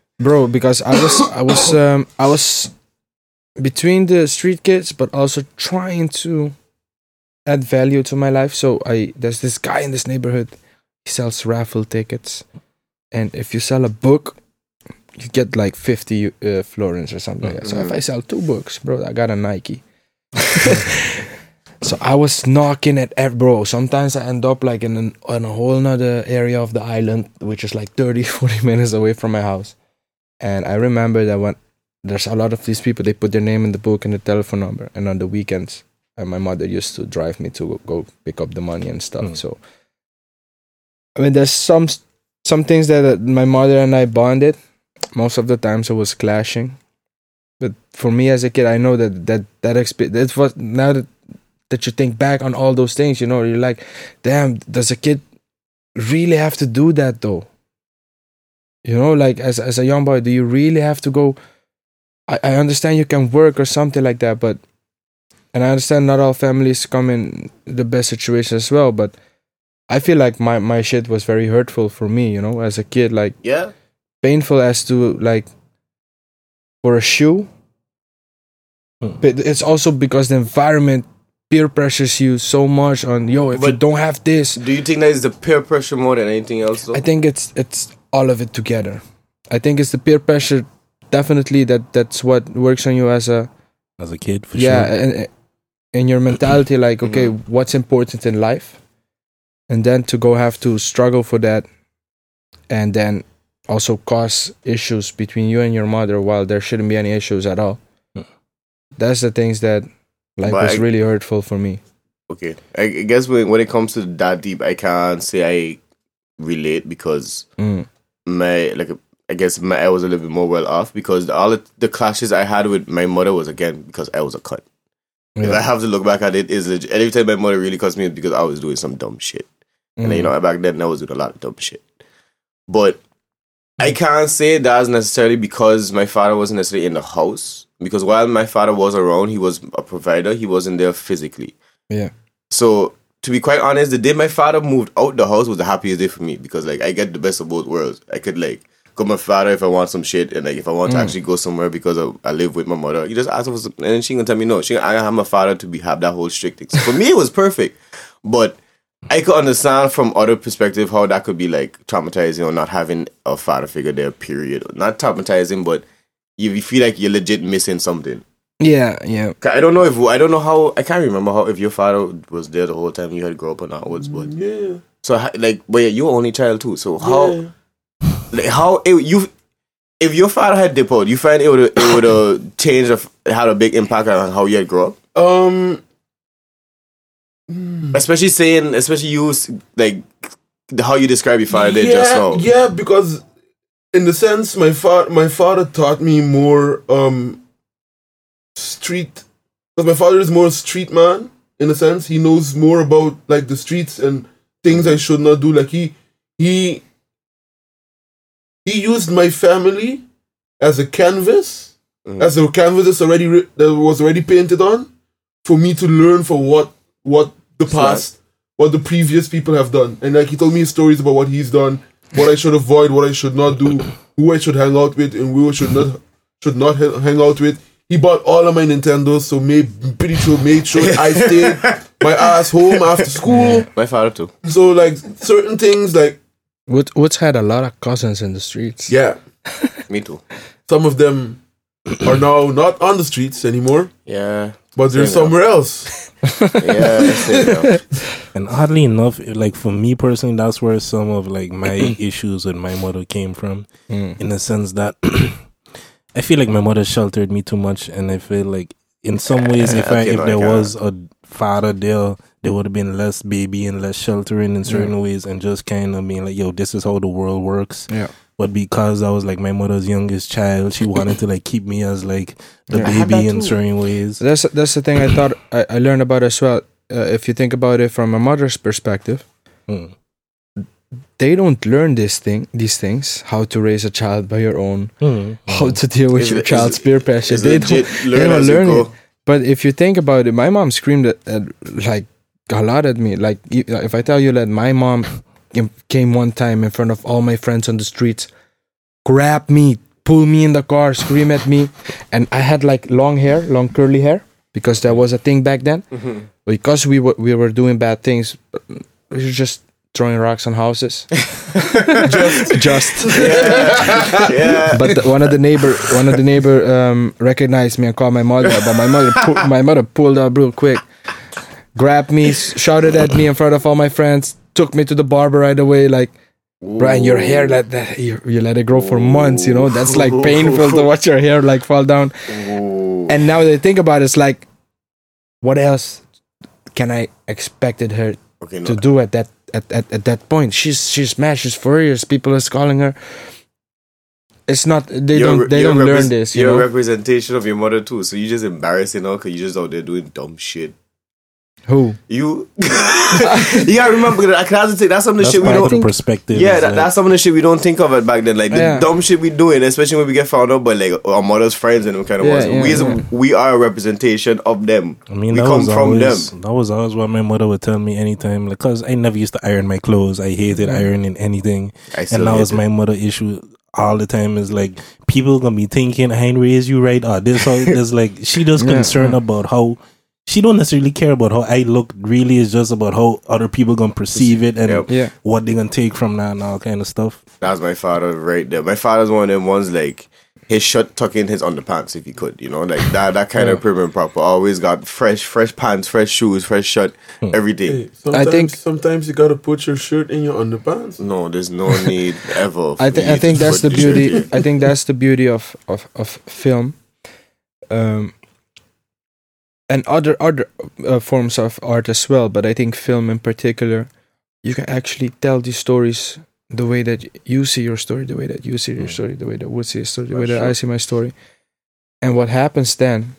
bro, because I was I was um I was between the street kids but also trying to add value to my life. So I there's this guy in this neighborhood, he sells raffle tickets. And if you sell a book, you get like 50 uh, florins or something like that. So if I sell two books, bro, I got a Nike. so I was knocking at every bro. Sometimes I end up like in, an, in a whole nother area of the island, which is like 30, 40 minutes away from my house. And I remember that when there's a lot of these people, they put their name in the book and the telephone number. And on the weekends, and my mother used to drive me to go pick up the money and stuff. Mm. So, I mean, there's some some things that my mother and I bonded. Most of the times it was clashing, but for me as a kid, I know that that that experience. That was now that that you think back on all those things, you know, you're like, damn, does a kid really have to do that though? You know, like as as a young boy, do you really have to go? I, I understand you can work or something like that, but and I understand not all families come in the best situation as well, but I feel like my, my shit was very hurtful for me, you know, as a kid, like Yeah, painful as to like for a shoe. Hmm. But it's also because the environment peer pressures you so much on yo, if you But- don't have this, do you think that is the peer pressure more than anything else? Though? I think it's it's all of it together. I think it's the peer pressure definitely that that's what works on you as a as a kid for yeah sure. and in your mentality like okay Mm-hmm. what's important in life and then to go have to struggle for that and then also cause issues between you and your mother while there shouldn't be any issues at all Mm. that's the things that like But was I- really hurtful for me Okay, I, I guess when when it comes to that deep, I can't say I relate because Mm. my like I guess my I was a little bit more well off because all the, the clashes I had with my mother was again because I was a cunt. If I have to look back at it, is legit- every time my mother really cussed me because I was doing some dumb shit. And you Mm. know, back then I was doing a lot of dumb shit. But I can't say that's necessarily because my father wasn't necessarily in the house. Because while my father was around, he was a provider. He wasn't there physically. Yeah. So to be quite honest, the day my father moved out the house was the happiest day for me because like I get the best of both worlds. I could like go my father if I want some shit and like if I want to Mm. actually go somewhere because I, I live with my mother. You just ask her for some, and she gonna tell me no. She I have my father to be have that whole strict thing. So for me it was perfect, but I could understand from other perspective how that could be like traumatizing or not having a father figure there. Period. Not traumatizing, but you, you feel like you're legit missing something. yeah yeah. I don't know if I don't know how I can't remember how if your father was there the whole time you had grown up or not. Was but Yeah. so like but yeah, you were only child too. So how Yeah. Like how it, you if your father had dipped you find it would it would have changed of had a big impact on how you had grown up. Um. Especially saying, especially you like how you describe your father did yeah, just now. Yeah, because in the sense my father my father taught me more um street because my father is more street man in a sense. He knows more about like the streets and things I should not do. Like he he he used my family as a canvas, Mhm. as a canvas that's already writ- that was already painted on, for me to learn from what what the Smart. past, what the previous people have done, and like he told me stories about what he's done, what I should avoid, what I should not do, who I should hang out with, and who I should not should not ha- hang out with. He bought all of my Nintendos, so made pretty sure made sure I stayed my ass home after school. My father too. So like certain things, like Wood, Woods had a lot of cousins in the streets yeah, Me too. some of them are now not on the streets anymore, Yeah. but they're Same somewhere else. Yeah. And oddly enough, like for me personally, that's where some of like my issues with my mother came from, Mm. in the sense that I feel like my mother sheltered me too much, and I feel like in some ways, if I Okay, if no, I there can't. was a father there, there would have been less baby and less sheltering in certain ways, and just kind of being like, "Yo, this is how the world works." yeah But because I was like my mother's youngest child, she wanted to like keep me as like the Yeah, baby in too. certain ways. That's that's the thing I thought I, I learned about as well. Uh, if you think about it from a mother's perspective, Mm. they don't learn this thing, these things, how to raise a child by your own, Mm. how to deal with Is your it- is child's it- peer pressure. They don't, Learn they don't learn it. But if you think about it, my mom screamed at, at like a lot at me. Like e- uh, if I tell you that my mom came- came one time in front of all my friends on the streets, grab me, pull me in the car, scream at me, and I had like long hair, long curly hair, because that was a thing back then. Mm-hmm. Because we were we were doing bad things, uh, we were just throwing rocks on houses. just, just. Yeah. But the- one of the neighbor, one of the neighbor, um, recognized me and called my mother. But my mother, pu- my mother pulled up real quick, grabbed me, shouted at me in front of all my friends, took me to the barber right away. Like, Brian, your hair let that you, you let it grow for months. You know that's like painful to watch your hair like fall down. And now they think about it, it's like, what else can I expected her Okay, no. to do at that at, at, at that point. She's she's mad. She's furious. People is calling her. It's not. They You're- don't. They don't repres- learn this. You You're a representation of your mother too, so you just embarrassing her because you just out there doing dumb shit. Who? You, you gotta remember that. That's, the thing, that's some of the That's shit we part of don't. the perspective. Yeah, that, like, that's some of the shit we don't think of it back then. Like the Yeah. dumb shit we doing, especially when we get found out by like our mother's friends and them kind of Yeah, ones. yeah, we, yeah. we are a representation of them. I mean, we that come was from always, them. That was always what my mother would tell me anytime, like, cause I never used to iron my clothes. I hated ironing anything, I still and that hate was it. my mother issue all the time. Is like people gonna be thinking I ain't raised you right, or this, or this. Like she just Yeah, concerned yeah. about how she don't necessarily care about how I look. Really, it's just about how other people gonna perceive it and Yep. Yeah. what they gonna take from that and all kind of stuff. That's my father right there. My father's one of them ones like his shirt tuck in his underpants if he could, you know, like that that kind of prim and proper. Always got fresh, fresh pants, fresh shoes, fresh shirt, everything. Hey, sometimes, think- sometimes you gotta put your shirt in your underpants. No, there's no need ever. I for think I think that's the beauty. I think that's the beauty of of of film, um, and other other uh, forms of art as well. But I think film in particular, you can actually tell these stories the way that you see your story, the way that you see your Mm. story, the way that Wood sees his story, the way that I see my story. And what happens then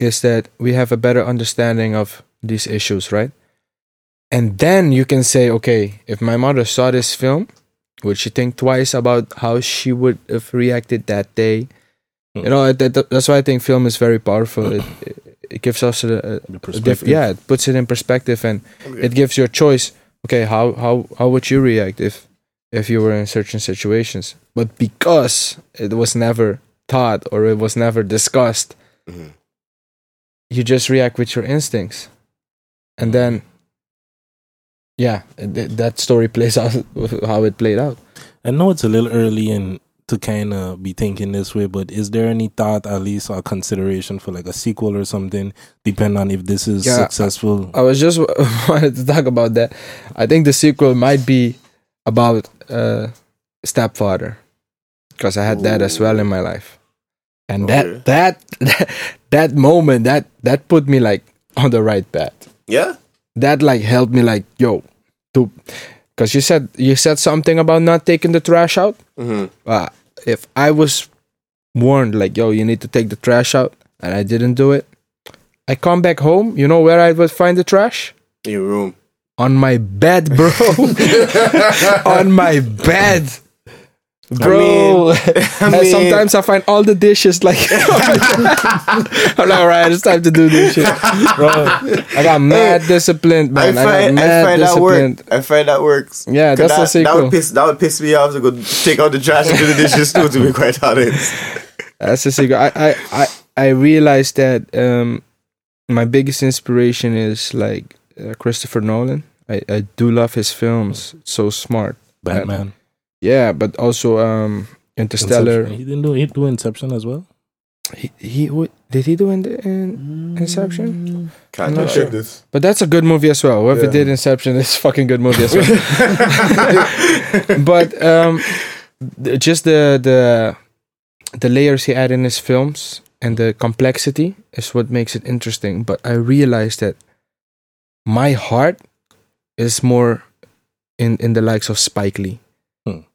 is that we have a better understanding of these issues, right? And then you can say, okay, if my mother saw this film, would she think twice about how she would have reacted that day? You know, that, that- that's why I think film is very powerful. It, it, it gives us a, a, The a diff- yeah, it puts it in perspective and Okay. it gives you a choice. Okay, how how how would you react if if you were in certain situations? But because it was never taught or it was never discussed, Mhm. you just react with your instincts, and then yeah, th- that story plays out how it played out. I know it's a little early and to kind of be thinking this way, but is there any thought, at least, or consideration for like a sequel or something, depending on if this is Yeah, successful? I was just wanted to talk about that. I think the sequel might be about uh, stepfather because I had that as well in my life, and Okay. that that that moment that that put me like on the right path. Yeah? That like helped me like yo, to because you said you said something about not taking the trash out. hmm Uh, if I was warned like yo, you need to take the trash out, and I didn't do it, I come back home. You know where I would find the trash? In your room. on my bed, bro. on my bed. Bro, and mean- sometimes I find all the dishes like I'm like, all right, it's time to do this shit, bro. I got mad disciplined, I man. I, got find, I mad find that disciplined. work. I find that works. Yeah, that's the that, that would piss that would piss me off to go take out the trash and do the dishes too. To be quite honest. That's the secret. I, I, I, I realized that um, my biggest inspiration is like uh, Christopher Nolan. I, I do love his films. So smart. Batman. Yeah, but also um, Interstellar. Inception. He didn't do he do Inception as well. He, he what, did he do in, the, in Inception? Can't I'm not sure. This. But that's a good movie as well. Whoever Yeah. did Inception is a fucking good movie as well. but um, th- just the the the layers he add in his films and the complexity is what makes it interesting. But I realized that my heart is more in in the likes of Spike Lee.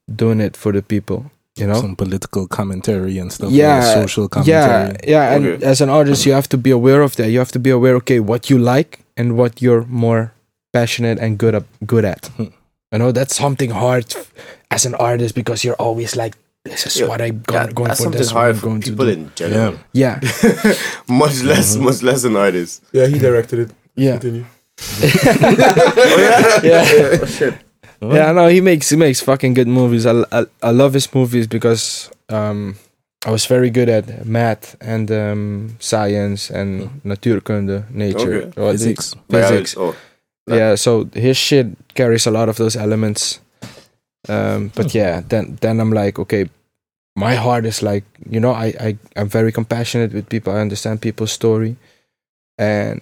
Doing it for the people. You know, Some political commentary and stuff. Yeah, like social yeah, commentary. yeah. And Okay. as an artist, you have to be aware of that. You have to be aware, okay, what you like and what you're more passionate and good up, good at. Hmm. You know, that's something hard f- as an artist because you're always like, this is Yeah, what I'm Yeah, going, going that's for. something This is what hard I'm for going people to do. in general. Yeah, much less, much less an artist. Yeah, he directed it. yeah, Continue. Oh yeah. yeah. Oh, shit. Yeah, no, he makes he makes fucking good movies. I, I, I love his movies because um, I was very good at math and um, science and natuurkunde, nature, Okay. Or Physics. physics. Oh, yeah so his shit carries a lot of those elements. Um but yeah then then i'm like okay my heart is like you know i i i'm very compassionate with people. I understand people's story. And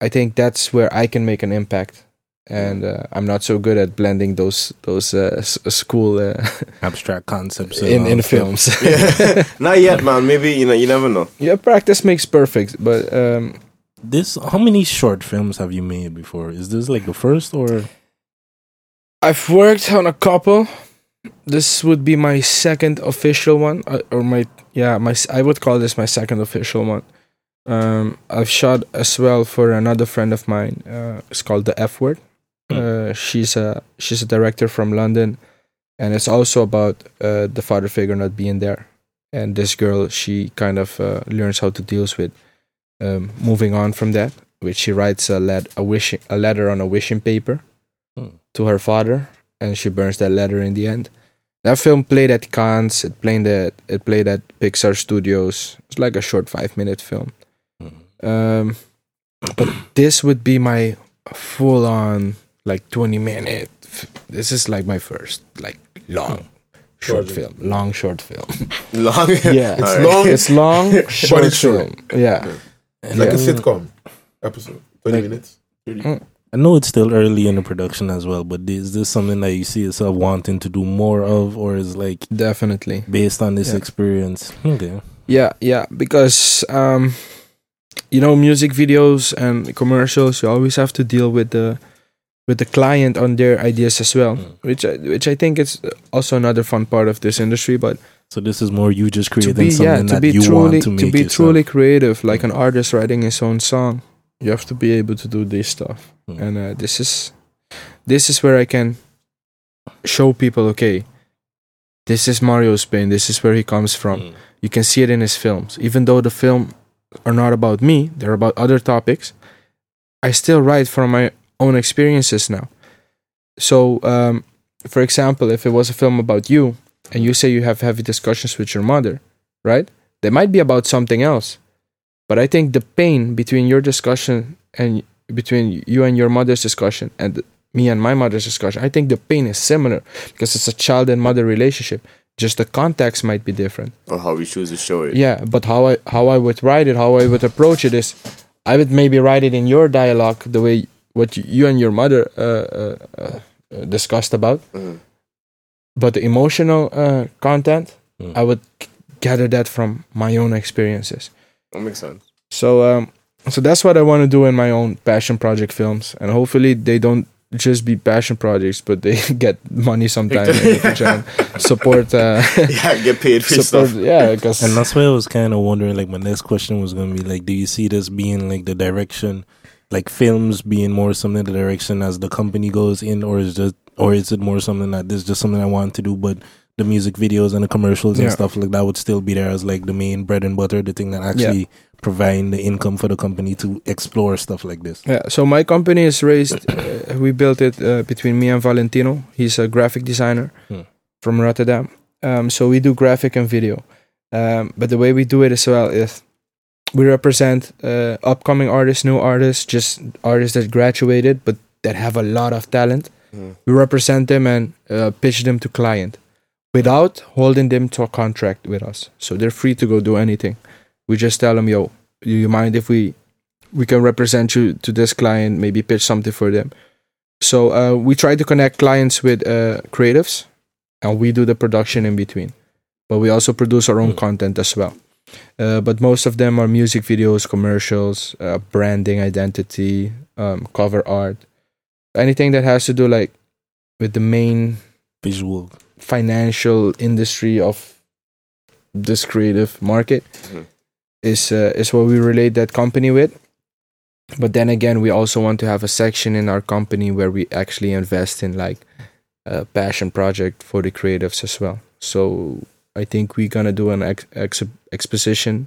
i think that's where i can make an impact and uh, i'm not so good at blending those those uh, s- school uh, abstract concepts in in films yeah. Not yet, man. Maybe you know. You never know. yeah practice makes perfect but um This how many short films have you made before? Is this like the first or I've worked on a couple. This would be my second official one, uh, or my yeah, my s- I would call this my second official one. Um, I've shot as well for another friend of mine. Uh, it's called the F Word. Hmm. Uh, she's a she's a director from London, and it's also about uh, the father figure not being there. And this girl, she kind of uh, learns how to deal with um, moving on from that, which she writes a let a wishing a letter on a wishing paper Hmm. to her father, and she burns that letter in the end. That film played at Cannes. It played at it played at Pixar Studios. It's like a short five minute film. Um, but this would be my full on like twenty minute. f- This is like my first like long short Project. film, long short film. Long. Yeah, It's Alright. long, it's long, short it's short. film. Yeah, like a sitcom episode, twenty Like- minutes. 30. Mm. I know it's still early in the production as well, but is this something that you see yourself wanting to do more of, or is like definitely. based on this Yeah. experience? Okay. Yeah, yeah, because um, you know, music videos and commercials, you always have to deal with the with the client on their ideas as well, Mm. which I, which I think is also another fun part of this industry. But So this is more you just to creating be something yeah, to that be you truly want to make be yourself. truly creative, like an artist writing his own song, you have to be able to do this stuff. Mm. And uh, this is this is where I can show people, okay, this is Mario's pain. This is where he comes from. Mm. You can see it in his films. Even though the film are not about me, they're about other topics. I still write from my own experiences now. So, um, for example, if it was a film about you and you say you have heavy discussions with your mother, right? They might be about something else. But I think the pain between your discussion and between you and your mother's discussion and me and my mother's discussion, I think the pain is similar because it's a child and mother relationship. Just the context might be different. Or how we choose to show it. Yeah, but how I how I would write it, how I would approach it is, I would maybe write it in your dialogue the way what you, you and your mother uh, uh, uh, uh, discussed about, Mhm. but the emotional uh, content, Mm. I would g- gather that from my own experiences. That makes sense. So um, so that's what I want to do in my own passion project films, and hopefully they don't just be passion projects, but they get money sometime and they can try and support. Uh, yeah, get paid for support stuff. yeah, because And that's why I was kind of wondering. Like, my next question was going to be like, do you see this being like the direction, like films being more something the direction as the company goes in, or is just, or is it more something that this is just something I want to do, but the music videos and the commercials and Yeah. stuff like that would still be there as like the main bread and butter, the thing that actually providing the income for the company to explore stuff like this. Yeah, so my company is raised. Uh, we built it uh, between me and Valentino. He's a graphic designer Hmm. from Rotterdam. Um, so we do graphic and video. Um, but the way we do it as well is we represent uh, upcoming artists, new artists, just artists that graduated but that have a lot of talent. Mhm. We represent them and uh, pitch them to client without holding them to a contract with us. So they're free to go do anything. We just tell them, yo, do you mind if we we can represent you to this client, maybe pitch something for them. So uh, we try to connect clients with uh, creatives, and we do the production in between. But we also produce our own Hmm. content as well. Uh, but most of them are music videos, commercials, uh, branding, identity, um, cover art, anything that has to do like with the main Visual. financial industry of this creative market Mhm. is uh, is what we relate that company with. But then again, we also want to have a section in our company where we actually invest in like a passion project for the creatives as well. So I think we're gonna do an ex- ex- exposition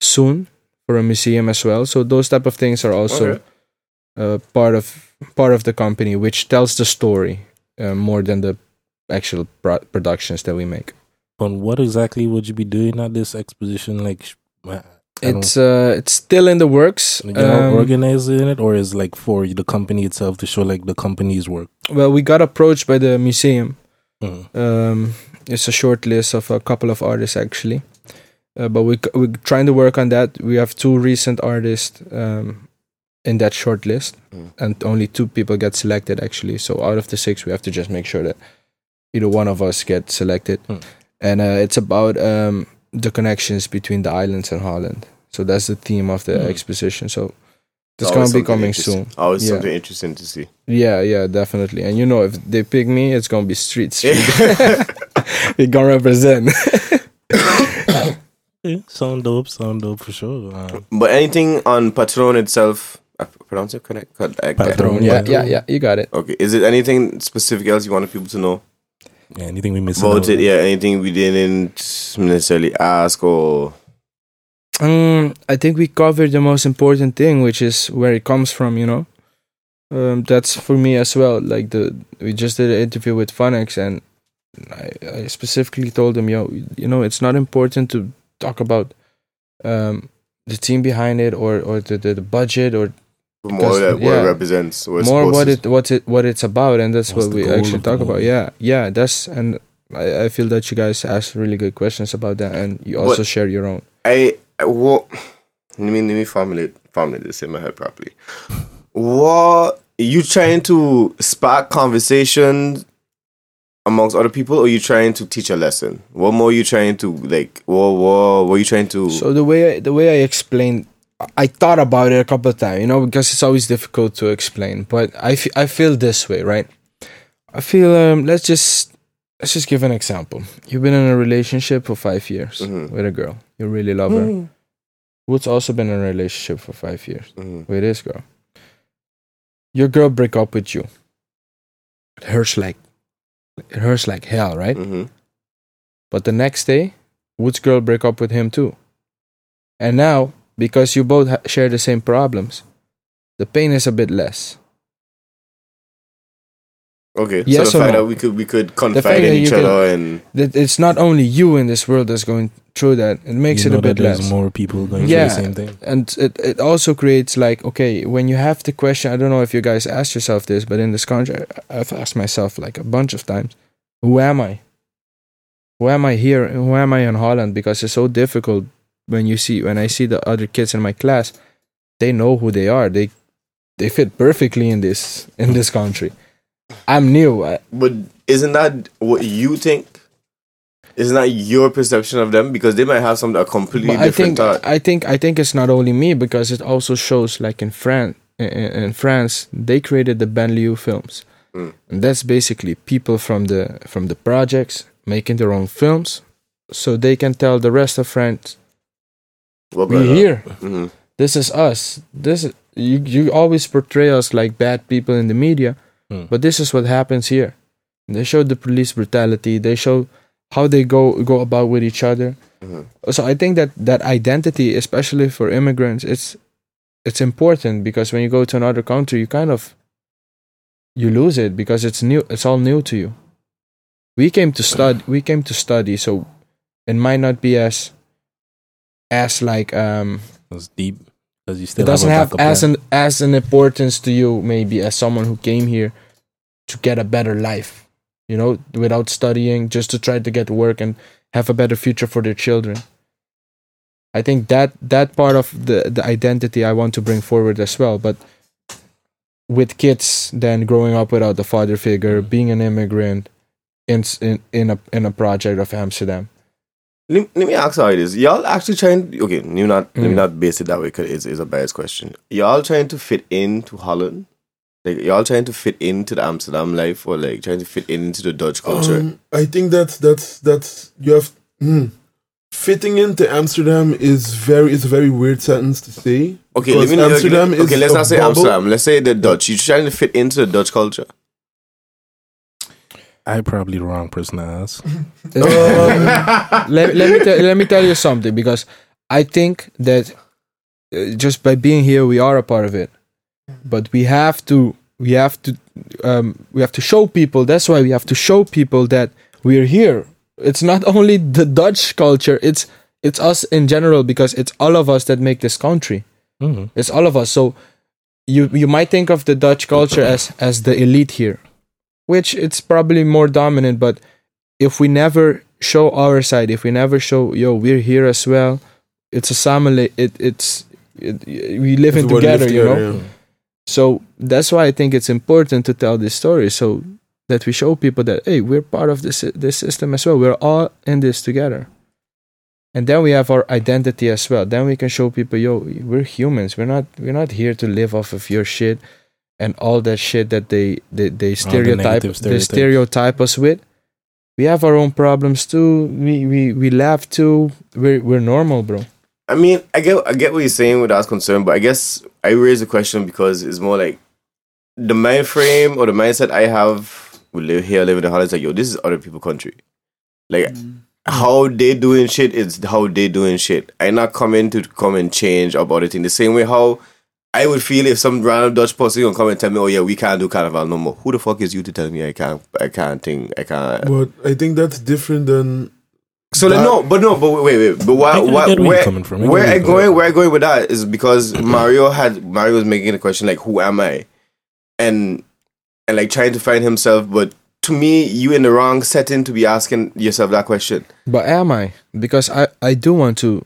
soon for a museum as well. So those type of things are also Okay. uh, part of part of the company, which tells the story uh, more than the actual pro- productions that we make. On what exactly would you be doing at this exposition? Like, sh- I don't- It's uh, it's still in the works. you know, Um, organizing it, or is like for the company itself to show like the company's work? well, we got approached by the museum. Mm. Um, it's a short list of a couple of artists actually, uh, but we we're trying to work on that. We have two recent artists um, in that short list, Mm. and only two people get selected actually. So out of the six, we have to just make sure that either one of us get selected, Mm. and uh, it's about um, the connections between the islands and Holland. So that's the theme of the Mm. exposition. So It's it's gonna be coming soon. Always Yeah. something interesting to see. Yeah, yeah, definitely. And you know, if they pick me, it's gonna be street street. they gonna represent. Yeah, sound dope, sound dope for sure. Uh, But anything on Patroon itself, I pronounce it correct? Patroon, Patroon, yeah, yeah, yeah. You got it. Okay. Is it anything specific else you wanted people to know yeah, anything we missed about it? Yeah, anything we didn't necessarily ask or Um, I think we covered the most important thing, which is where it comes from. You know, um, that's for me as well. Like the we just did an interview with FunX, and I, I specifically told them, yo, you know, it's not important to talk about um the team behind it or or the the, the budget or more Because, that what yeah. it represents. What more what it what it what it's about and that's What's what we actually talk about yeah yeah that's and I, I feel that you guys asked really good questions about that, and you also But- share your own. I, I what let me let me formulate formulate this in my head properly. What you trying to spark conversation amongst other people, or you trying to teach a lesson? What more you trying to like? What what what you trying to? So the way I, the way I explained, I thought about it a couple of times, you know, because it's always difficult to explain. But I, f- I feel this way, right? I feel um, let's just let's just give an example. You've been in a relationship for five years Mhm. with a girl. You really love her. Wood's also been in a relationship for five years Mhm. with this girl. Your girl break up with you. It hurts like it hurts like hell, right? Mhm. But the next day, Wood's girl break up with him too. And now, because you both ha- share the same problems, the pain is a bit less. Okay, Yes so or the fact no? that we could we could fact confide in each you other and That it's not only you in this world that's going through that. It makes you it know a bit that there's less. more people going Yeah. through the same thing. and it, it also creates like okay when you have the question i don't know if you guys asked yourself this but in this country I- i've asked myself like a bunch of times who am i who am i here who am i in holland because it's so difficult when you see when i see the other kids in my class they know who they are they they fit perfectly in this in this country i'm new I, But isn't that what you think? Isn't that your perception of them? Because they might have some a completely But I different think thought. I think I think it's not only me because it also shows like in France in, in France they created the Banlieue films. Mm. And that's basically people from the from the projects making their own films so they can tell the rest of France What we're here. hmm This is us. This is, you you always portray us like bad people in the media, Mm. but this is what happens here. They show the police brutality. They show how they go go about with each other. Mhm. So I think that that identity, especially for immigrants, it's it's important because when you go to another country, you kind of you lose it because it's new. It's all new to you. We came to stud. We came to study, so it might not be as as like um It's deep because you still it doesn't have, have, as plan. an as an importance to you maybe as someone who came here to get a better life you know without studying just to try to get work and have a better future for their children i think that that part of the the identity i want to bring forward as well but with kids then growing up without a father figure being an immigrant in in in a in a project of amsterdam Let, let me ask how it is. Y'all actually trying? Okay, you not let me Mm. not base it that way because it's, it's a biased question. Y'all trying to fit into Holland? Like y'all trying to fit into the Amsterdam life, or like trying to fit into the Dutch culture? Um, I think that's that's that's you have hmm. fitting into Amsterdam is very it's a very weird sentence to say. okay, let me Amsterdam okay, is okay, let's not say bubble. Amsterdam. Let's say the Dutch. You're trying to fit into the Dutch culture? I probably the wrong person to ask. let, let me tell, let me tell you something because I think that uh, just by being here we are a part of it, but we have to we have to um, we have to show people. That's why we have to show people that we're here. It's not only the Dutch culture; it's it's us in general because it's all of us that make this country. Mhm. It's all of us. So you you might think of the Dutch culture as as the elite here, which it's probably more dominant. But if we never show our side, if we never show yo we're here as well, it's a family. It it's it, we live in together, you know. yeah. So that's why I think it's important to tell this story so that we show people that hey, we're part of this this system as well. We're all in this together. And then we have our identity as well. Then we can show people, yo, we're humans. We're not we're not here to live off of your shit and all that shit that they they, they stereotype negative they stereotype us with. We have our own problems too. We we, we laugh too. We're we're normal, bro. I mean, I get I get what you're saying with that concern, but I guess I raise the question because it's more like the mind frame or the mindset I have. We live here, live in the Holland. Like, yo, this is other people' country. Like mm. how they doing shit is how they doing shit. I not coming to come and change about it in the same way how I would feel if some random Dutch person gonna come and tell me, "Oh yeah, we can't do carnival no more." Who the fuck is you to tell me I can't? I can't think. I can't. But I think that's different than So like, That- no, but no, but wait, wait, but why, I get- I why, get where you're where, coming from. I get where where I you're going, coming where I going with that is because Mario had Mario was making a question like, who am I, and and like trying to find himself, but to me, you in the wrong setting to be asking yourself that question. But am I? Because I, I do want to.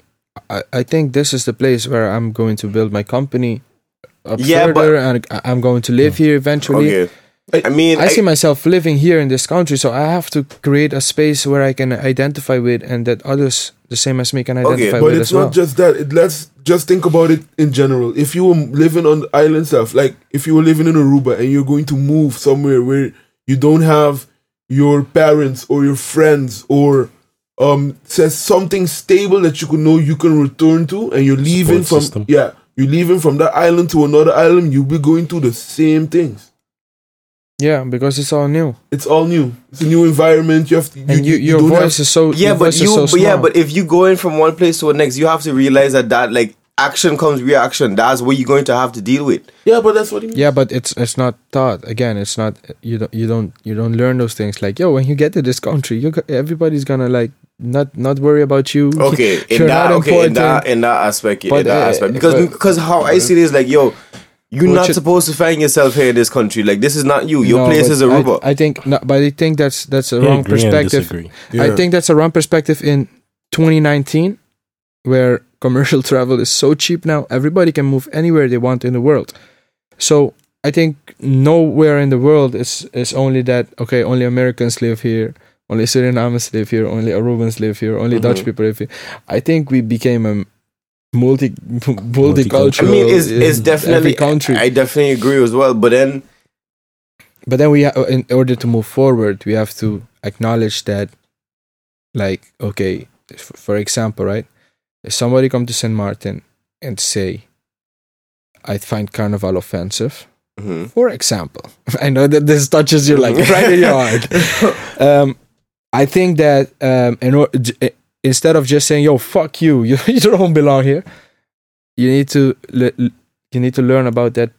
I, I think this is the place where I'm going to build my company up Yeah, but- further, and I- I'm going to live here eventually. Okay. I mean, I see myself living here in this country, so I have to create a space where I can identify with, and that others the same as me can identify But with it's as well. not just that. It, let's just think about it in general. If you were living on the island stuff, like if you were living in Aruba and you're going to move somewhere where you don't have your parents or your friends or um says something stable that you can know you can return to and you're leaving Support from system. yeah you're leaving from that island to another island you'll be going through the same things. Yeah, because it's all new, it's all new. It's a new environment. You have to and you, your don't voice have- is so yeah, your but voice is you, so but yeah, but if you go in from one place to the next, you have to realize that that like action comes reaction. That's what you're going to have to deal with. yeah but that's what he means Yeah, but it's it's not taught. Again, it's not you don't you don't you don't learn those things. Like yo, when you get to this country, you go- everybody's gonna like not not worry about you. Okay, in that not okay, in that in that aspect, But, in that uh, aspect, because but- because how I see it is like yo, you're What not should- supposed to find yourself here in this country. Like this is not you. Your No, place but is Aruba. I, I think, no, but I think that's that's a I wrong perspective. Yeah. I think that's a wrong perspective in 2019, where commercial travel is so cheap now. Everybody can move anywhere they want in the world. So I think nowhere in the world is is only that okay. Only Americans live here. Only Surinamese live here. Only Arubans live here. Only Dutch Mhm. people live here. I think we became a multi multicultural. I mean, it's, it's definitely country. I definitely agree as well. But then, but then we ha- in order to move forward we have to acknowledge that like okay f- for example right if somebody come to st martin and say i find carnival offensive Mhm. for example i know that this touches you like right in your heart. Um, i think that um, in eh, instead of just saying yo fuck you you, you don't belong here. You need to le- you need to learn about that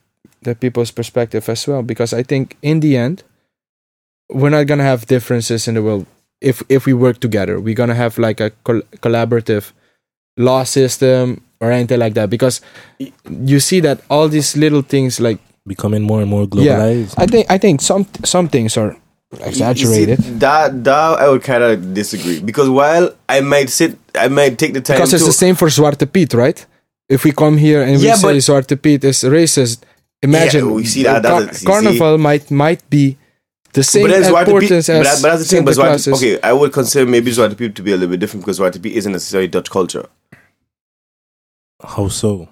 that people's perspective as well because i think in the end we're not gonna have differences in the world. If if we work together we're gonna have like a col- collaborative law system or anything like that because you see that all these little things like Becoming more and more globalized. Yeah. globalized. i think i think some some things are exaggerated see, that that I would kind of disagree because while I might sit, I might take the time because it's to. the same for Zwarte Piet, right? If we come here and we say but- Zwarte Piet is racist, imagine Yeah, we see that- Car- that's- you see- Carnival might might be the same but then Zwarte Piet, importance but, as that, but that's the thing. But Zwarte, Claus okay, I would consider maybe Zwarte Piet to be a little bit different because Zwarte Piet isn't necessarily Dutch culture. How so?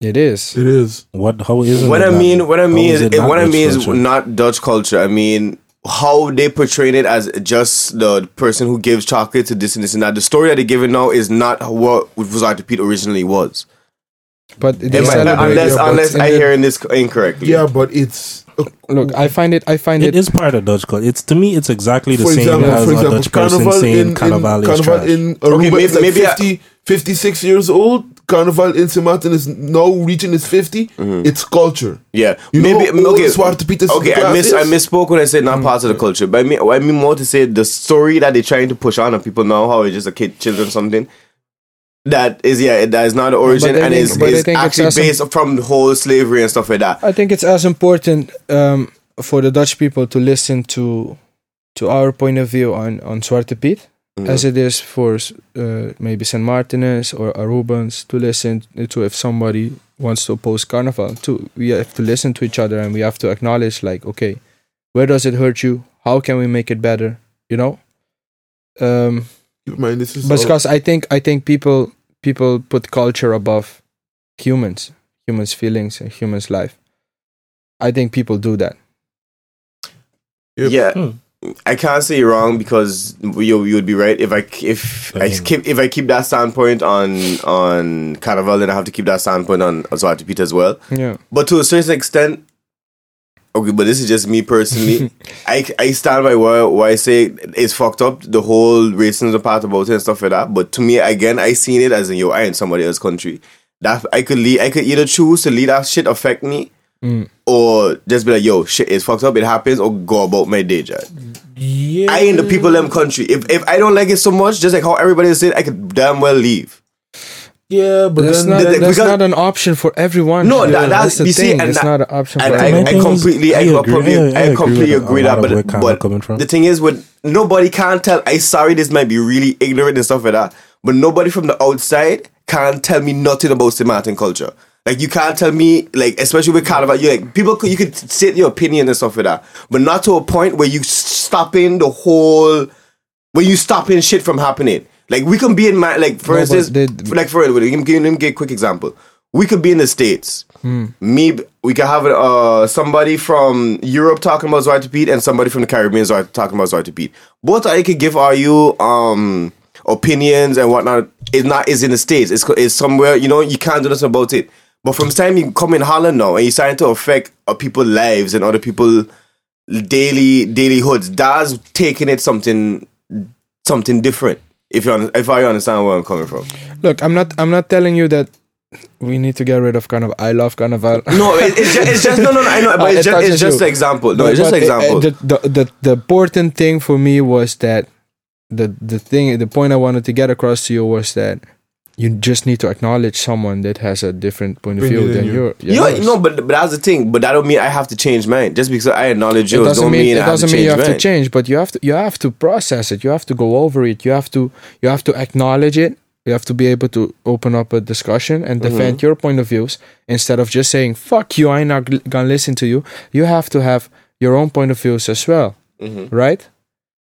It is. it is What? How is it? what I mean, what I mean is, it not what I Dutch mean is not Dutch culture. I mean how they portrayed it as just the person who gives chocolate to this and this and that. The story that they give it now is not what Zwarte Piet originally was. But they Am I- celebrate unless but unless I the- hear this incorrectly. yeah but it's look, I find it. I find It it. is part of Dutch culture. It's to me, it's exactly the same example, as for a example, Dutch person Carnival saying in, in Carnival is Carnival trash. in Aruba Okay, maybe- is like maybe I- 50, 56 years old. Carnival in St. Martin is now reaching its 50. It's culture. Yeah, You maybe how old okay. Zwarte Piet is Okay, I miss is? I misspoke when I said not part of the culture, but I mean I mean more to say the story that they're trying to push on and people know how it's just a kid, children, something. That is yeah, that is not the origin and think- is, is think it's actually awesome. based from the whole slavery and stuff like that. I think it's as important um, for the Dutch people to listen to to our point of view on on Zwarte Piet Mhm. as it is for uh, maybe St. Martiners or Arubans to listen to if somebody wants to oppose Carnival. To we have to listen to each other and we have to acknowledge like, okay, where does it hurt you? How can we make it better? You know. Um, Keep in mind, this is but all- because I think I think people people put culture above humans, humans' feelings and humans' life. I think people do that. Yep. Yeah, Hmm. I can't say you're wrong because you you would be right if I if I keep if I keep that standpoint on on Carnival, then I have to keep that standpoint on Zwarte Piet as well. Yeah. But to a certain extent, okay, but this is just me personally. I, I stand by why what I say it's fucked up, the whole racism part about it and stuff like that. But to me, again, I seen it as in, yo, I in somebody else's country. That I could lead, I could either choose to lead that shit affect me Mm. or just be like, yo, shit, it's fucked up, it happens, or go about my day job. Yeah. I ain't the people in them country. If if I don't like it so much, just like how everybody said, I could damn well leave. Yeah, but that's then not the- that's not an option for everyone. No, that- that's- the you see, thing. and it's that- not an option and for I, everyone. My I thing is, completely, I, I agree- completely, I- I I, completely with a agree that. But, but coming from. the thing is, with nobody can't tell. I sorry, this might be really ignorant and stuff like that. But nobody from the outside can tell me nothing about St. Martin culture. Like you can't tell me, like especially with Carnival, you like people. could- You could state your opinion and stuff like that, but not to a point where you stopping the whole. where you stopping shit from happening. Like we can be in my like for No, instance, they- like for let me give, let me give a quick example. We could be in the states. Me, we could have uh somebody from Europe talking about Zwarte Piet and somebody from the Caribbean talking about Zwarte Piet. Both I could give are you um opinions and whatnot. It's not is in the states. It's it's somewhere you know you can't do nothing about it. But from the time you come in Holland now and you're starting to affect uh, people's lives and other people daily daily hoods, that's taking it something something different. If you if I understand where I'm coming from. Look, I'm not I'm not telling you that we need to get rid of kind of I love Carnival. No, it, it's, just, it's just no, no, no. I know, Uh, but it it's just, it's just an example. No, But- it's just an but, uh, example. The, the, the, the important thing for me was that the the thing the point I wanted to get across to you was that you just need to acknowledge someone that has a different point of view than than you. your you yours. know, but but that's the thing. But that don't mean I have to change mine. Just because I acknowledge it yours, doesn't don't mean, mean, it I have to doesn't change mean you have mine. to change, but you have to you have to process it. You have to go over it. You have to you have to acknowledge it. You have to be able to open up a discussion and Mm-hmm. defend your point of views instead of just saying "fuck you." I'm not gonna listen to you. You have to have your own point of views as well, Mhm. right?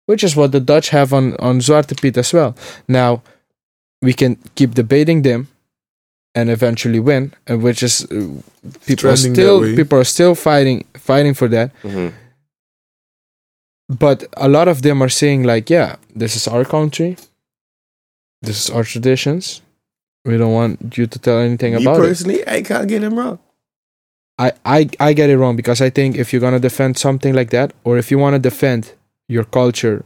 Which is what the Dutch have on on Zwarte Piet as well. Now we can keep debating them and eventually win, and which is uh, people are still people are still fighting fighting for that. Mhm. but a lot of them are saying like yeah this is our country. This is our traditions. We don't want you to tell anything Me about it. personally, I can't get him wrong. I, I i get it wrong because i think if you're gonna defend something like that or if you want to defend your culture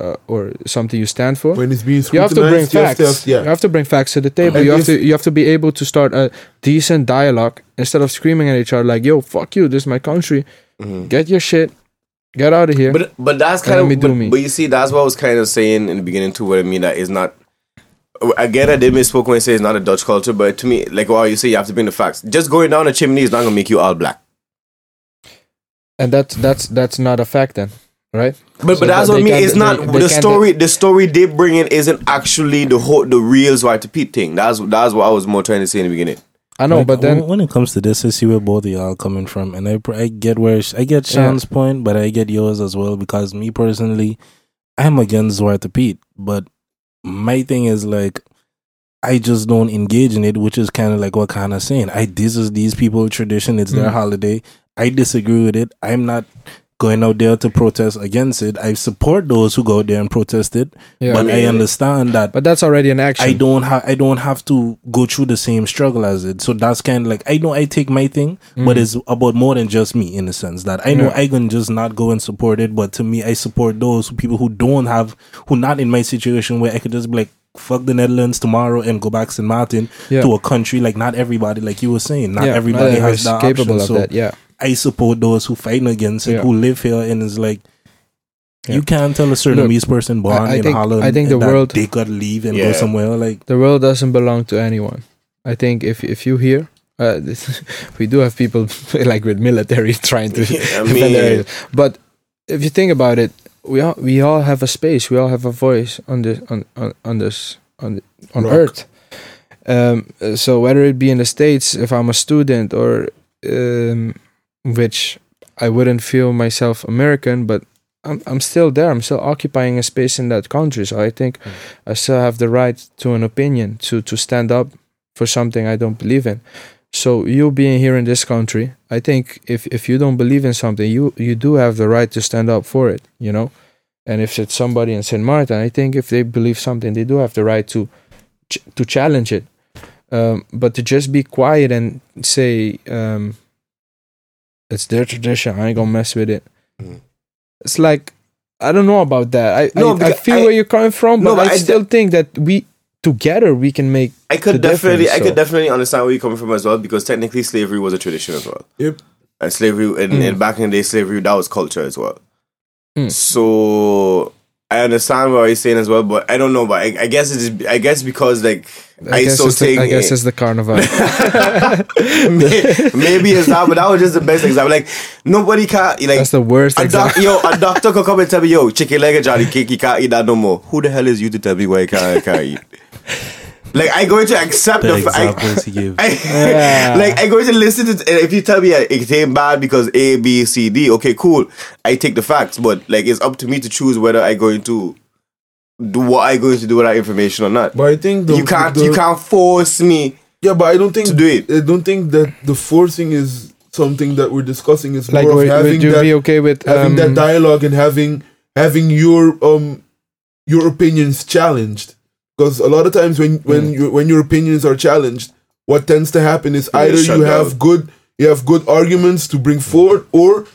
uh, or something you stand for when it's being you have to bring scrutinized, you have facts to have- yeah. you have to bring facts to the table And you have to you have to be able to start a decent dialogue instead of screaming at each other like yo fuck you this is my country Mhm. get your shit get out of here But but that's kind let me of do but, me. but you see, that's what I was kind of saying in the beginning too. What I mean that is not. Again, I did misspoke when I say it's not a Dutch culture, but to me, like wow, you say you have to bring the facts. Just going down a chimney is not gonna make you all black. and that's that's that's not a fact then right But So but that's what I mean. can't- It's they- not they the story. The story they bring in isn't actually the whole the real Zwarte Piet thing. That's that's what I was more trying to say in the beginning. I know, Like, but then when- when it comes to this, I see where both of y'all coming from, and I I get where I get Yeah. Sean's point, but I get yours as well because me personally, I'm against Zwarte Piet, but my thing is like. I just don't engage in it, which is kind of like what kind of saying. I this is these people tradition. It's their Mm. holiday. I disagree with it. I'm not going out there to protest against it. I support those who go out there and protest it, yeah, but I mean- understand that but that's already an action. I don't have I don't have to go through the same struggle as it. So that's kind of like I know I take my thing, but Mhm. it's about more than just me in the sense that I know Yeah. I can just not go and support it, but to me I support those people who don't have who not in my situation where I could just be like fuck the Netherlands tomorrow and go back St. Martin yeah. to a country like not everybody like you were saying not Yeah, everybody not has that capable option. of so that. Yeah, I support those who fighting against it, Yeah. who live here, and it's like Yeah. you can't tell a Surinamese person born I in think- Holland I think the that world- they could leave and go somewhere like the world doesn't belong to anyone. I think if if you hear, uh, this, we do have people like with military trying to I defend mean-. But if you think about it, we all we all have a space. We all have a voice on this on on, on this on on Rock. Earth. Um, so whether it be in the states, if I'm a student, or um, which I wouldn't feel myself American, but I'm I'm still there. I'm still occupying a space in that country. So I think I still have the right to an opinion to to stand up for something I don't believe in. So you being here in this country, I think if if you don't believe in something, you you do have the right to stand up for it. You know, and if it's somebody in Saint Martin, I think if they believe something, they do have the right to ch- to challenge it. Um, but to just be quiet and say um, it's their tradition, I ain't gonna mess with it. Mhm. It's like I don't know about that. I No, I, I feel I- where you're coming from, No, but, but I, I still think that we together we can make I could the definitely, I difference, could definitely understand where you're coming from as well because technically slavery was a tradition as well. Yep. And slavery, and, Mm. and back in the day, slavery that was culture as well. Mm. So I understand what he's saying as well, but I don't know. But I, I guess it's I guess because like I guess, ISO it's the, I guess it's the carnival. may- maybe it's that, but that was just the best example. Like nobody can like That's the worst a doc, yo, a doctor could come and tell me, yo, chicken leg and Johnny cake, you can't eat that no more. Who the hell is you to tell me why I can't, I can't eat? Like I going to accept The the, fact. examples he gave. I, Yeah. like I going to listen to and if you tell me it came bad because A B C D okay cool I take the facts but like it's up to me to choose whether I going to do what I going to do with that information or not. But I think the, you can't the- you can't force me. Yeah, but I don't think to do it. I don't think that the forcing is something that we're discussing. It's like, more would, of having would you that be okay with having um, that dialogue and having having your um your opinions challenged because a lot of times when Mm. when you, when your opinions are challenged what tends to happen is Yeah, either shut you down. have good you have good arguments to bring forward or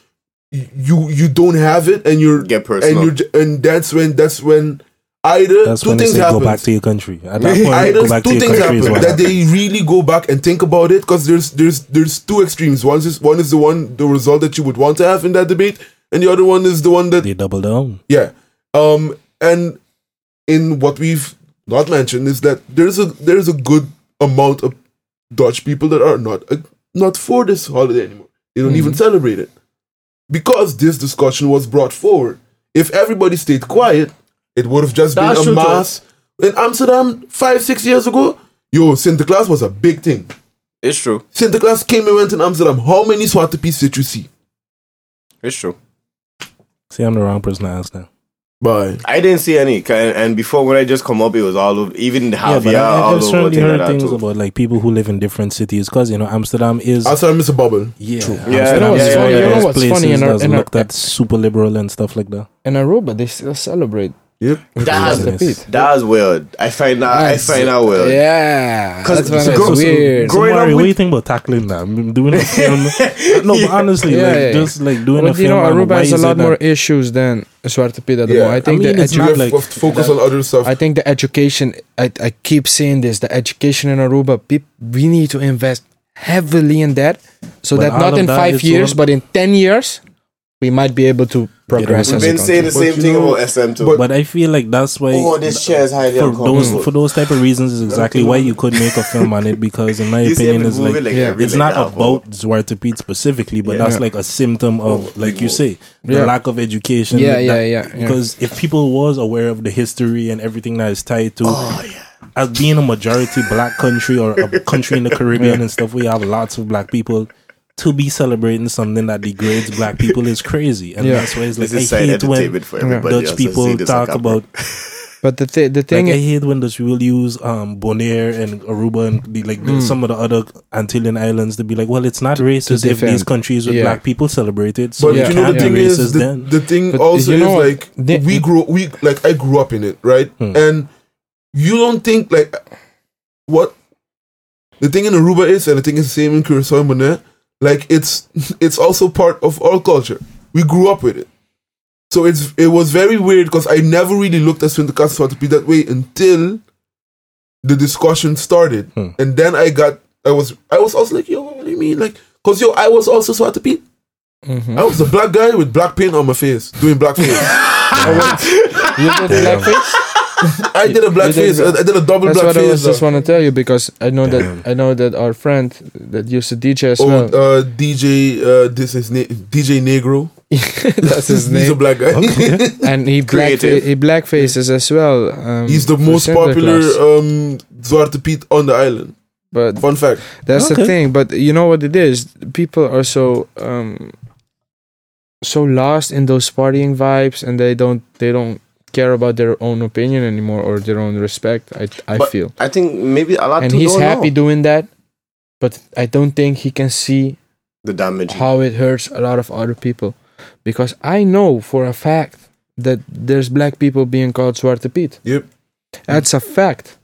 you you don't have it and you're Get personal. and you're and that's when that's when either That's two when they things say happen go back to your country. At that point, either go back two your things happen what that they really go back and think about it because there's there's there's two extremes. One is one is the one the result that you would want to have in that debate, and the other one is the one that they double down. yeah. Um, and in what we've not mentioned is that there's a there's a good amount of Dutch people that are not uh, not for this holiday anymore. They don't even celebrate it because this discussion was brought forward. If everybody stayed quiet, it would have just That's been a too. mass in Amsterdam five six years ago. Yo, Sinterklaas was a big thing. It's true. Sinterklaas came and went in Amsterdam. How many Zwarte Piets did you see? It's true. See, I'm the wrong person to ask now. Bye. I didn't see any, and, and before when I just come up, it was all over. Even the Yeah, Javier, but I, I, all I've over. certainly heard that things too. about like people who live in different cities because you know Amsterdam is Amsterdam is a bubble. yeah, Yeah, Amsterdam you know is what's one funny- of you know those what's funny in our- that's in our- looked at super liberal and stuff like that. in Aruba, they still celebrate. Yep. That's Yes. Pete. That's weird. I find that I find that weird. Yeah, 'Cause that's when so it's go- so weird. Growing so, up Mario, what with- do you think about tackling that? I'm doing a film. no, but honestly, Yeah, like yeah. just like doing a but film. you know, on Aruba why has a is lot it more that- issues than Zwarte Piet at the Yeah. moment. I think I mean, the it's edu- not have like- to focus on other stuff. I think the education. I, I keep saying this. The education in Aruba. Peop, we need to invest heavily in that, so But that all not of in that five is years, all- but in ten years, we might be able to progress. We've as a been saying the same But thing you know- about SM too. but- But I feel like that's why. oh, this chair is highly for uncomfortable. those for those type of reasons is exactly why you could make a film on it because in my you opinion him is like yeah, it's leg not out, about Zwarte Piet specifically, but Yeah. that's like a symptom of, oh, like you oh. say, the Yeah. lack of education. Yeah, that- yeah, yeah, yeah. Because if people was aware of the history and everything that is tied to, Oh yeah. as being a majority black country or a country in the Caribbean and stuff, we have lots of black people. To be celebrating something that degrades black people is crazy, and Yeah. that's why it's like This I hate when entertainment for everybody Dutch else. I see people talk about But the th- the thing like, I hate when Dutch people use um Bonaire and Aruba and the, like Mm. some of the other Antillean islands to be like, well, it's not racist if these countries with Yeah. black people celebrate it, so But it Yeah. you know the be thing racist is the, then. the thing But also you know is like The- we grew we like I grew up in it, right? Hmm. And you don't think like what the thing in Aruba is, and I think it's the same in Curacao and Bonaire, like it's it's also part of our culture. We grew up with it. So it's it was very weird because I never really looked at Sinterklaas Zwarte Piet that way until the discussion started. Hmm. And then I got I was I was also like, yo, what do you mean? Like, cause yo, I was also Zwarte Piet. Mhm. I was a black guy with black paint on my face, doing blackface. you did blackface. I did a black You did face. I did a double That's black what I was just want to tell you because I know Damn. that I know that our friend that used to DJ as Oh, well. uh, DJ, uh, this is na- DJ Negro. That's his name. He's a black guy. and he black Creative. he blackfaces as well. Um, He's the most popular Claus. um, Zwarte Piet on the island. But Fun fact. that's the thing. But you know what it is? People are so um so lost in those partying vibes, and they don't they don't care about their own opinion anymore or their own respect. I I But feel, I think maybe a lot and he's don't happy know doing that. But I don't think he can see the damage. how it hurts a lot of other people because I know for a fact that there's black people being called Zwarte Piet. Yep. That's a fact.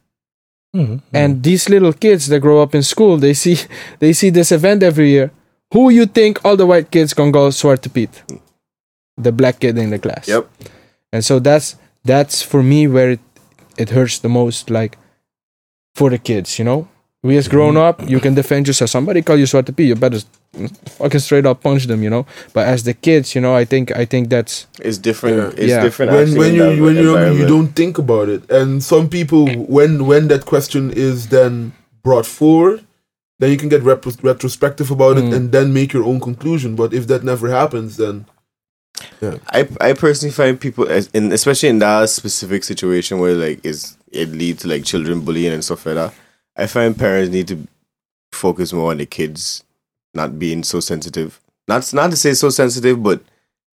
Mhm. And these little kids that grow up in school, they see they see this event every year. Who you think all the white kids gonna go Zwarte Piet? The black kid in the class. Yep. And so that's that's for me where it it hurts the most, like for the kids, you know. We as grown up, you can defend yourself. Somebody call you Zwarte Piet, you better fucking straight up punch them, you know. But as the kids, you know, I think I think that's It's different. Yeah. It's Yeah. different. when when you when you're young, you don't think about it, and some people when when that question is then brought forward, then you can get repro- retrospective about it Mm. and then make your own conclusion. But if that never happens, then I I personally find people, as in especially in that specific situation where like is it leads to like children bullying and stuff like that. I find parents need to focus more on the kids not being so sensitive. Not not to say so sensitive, but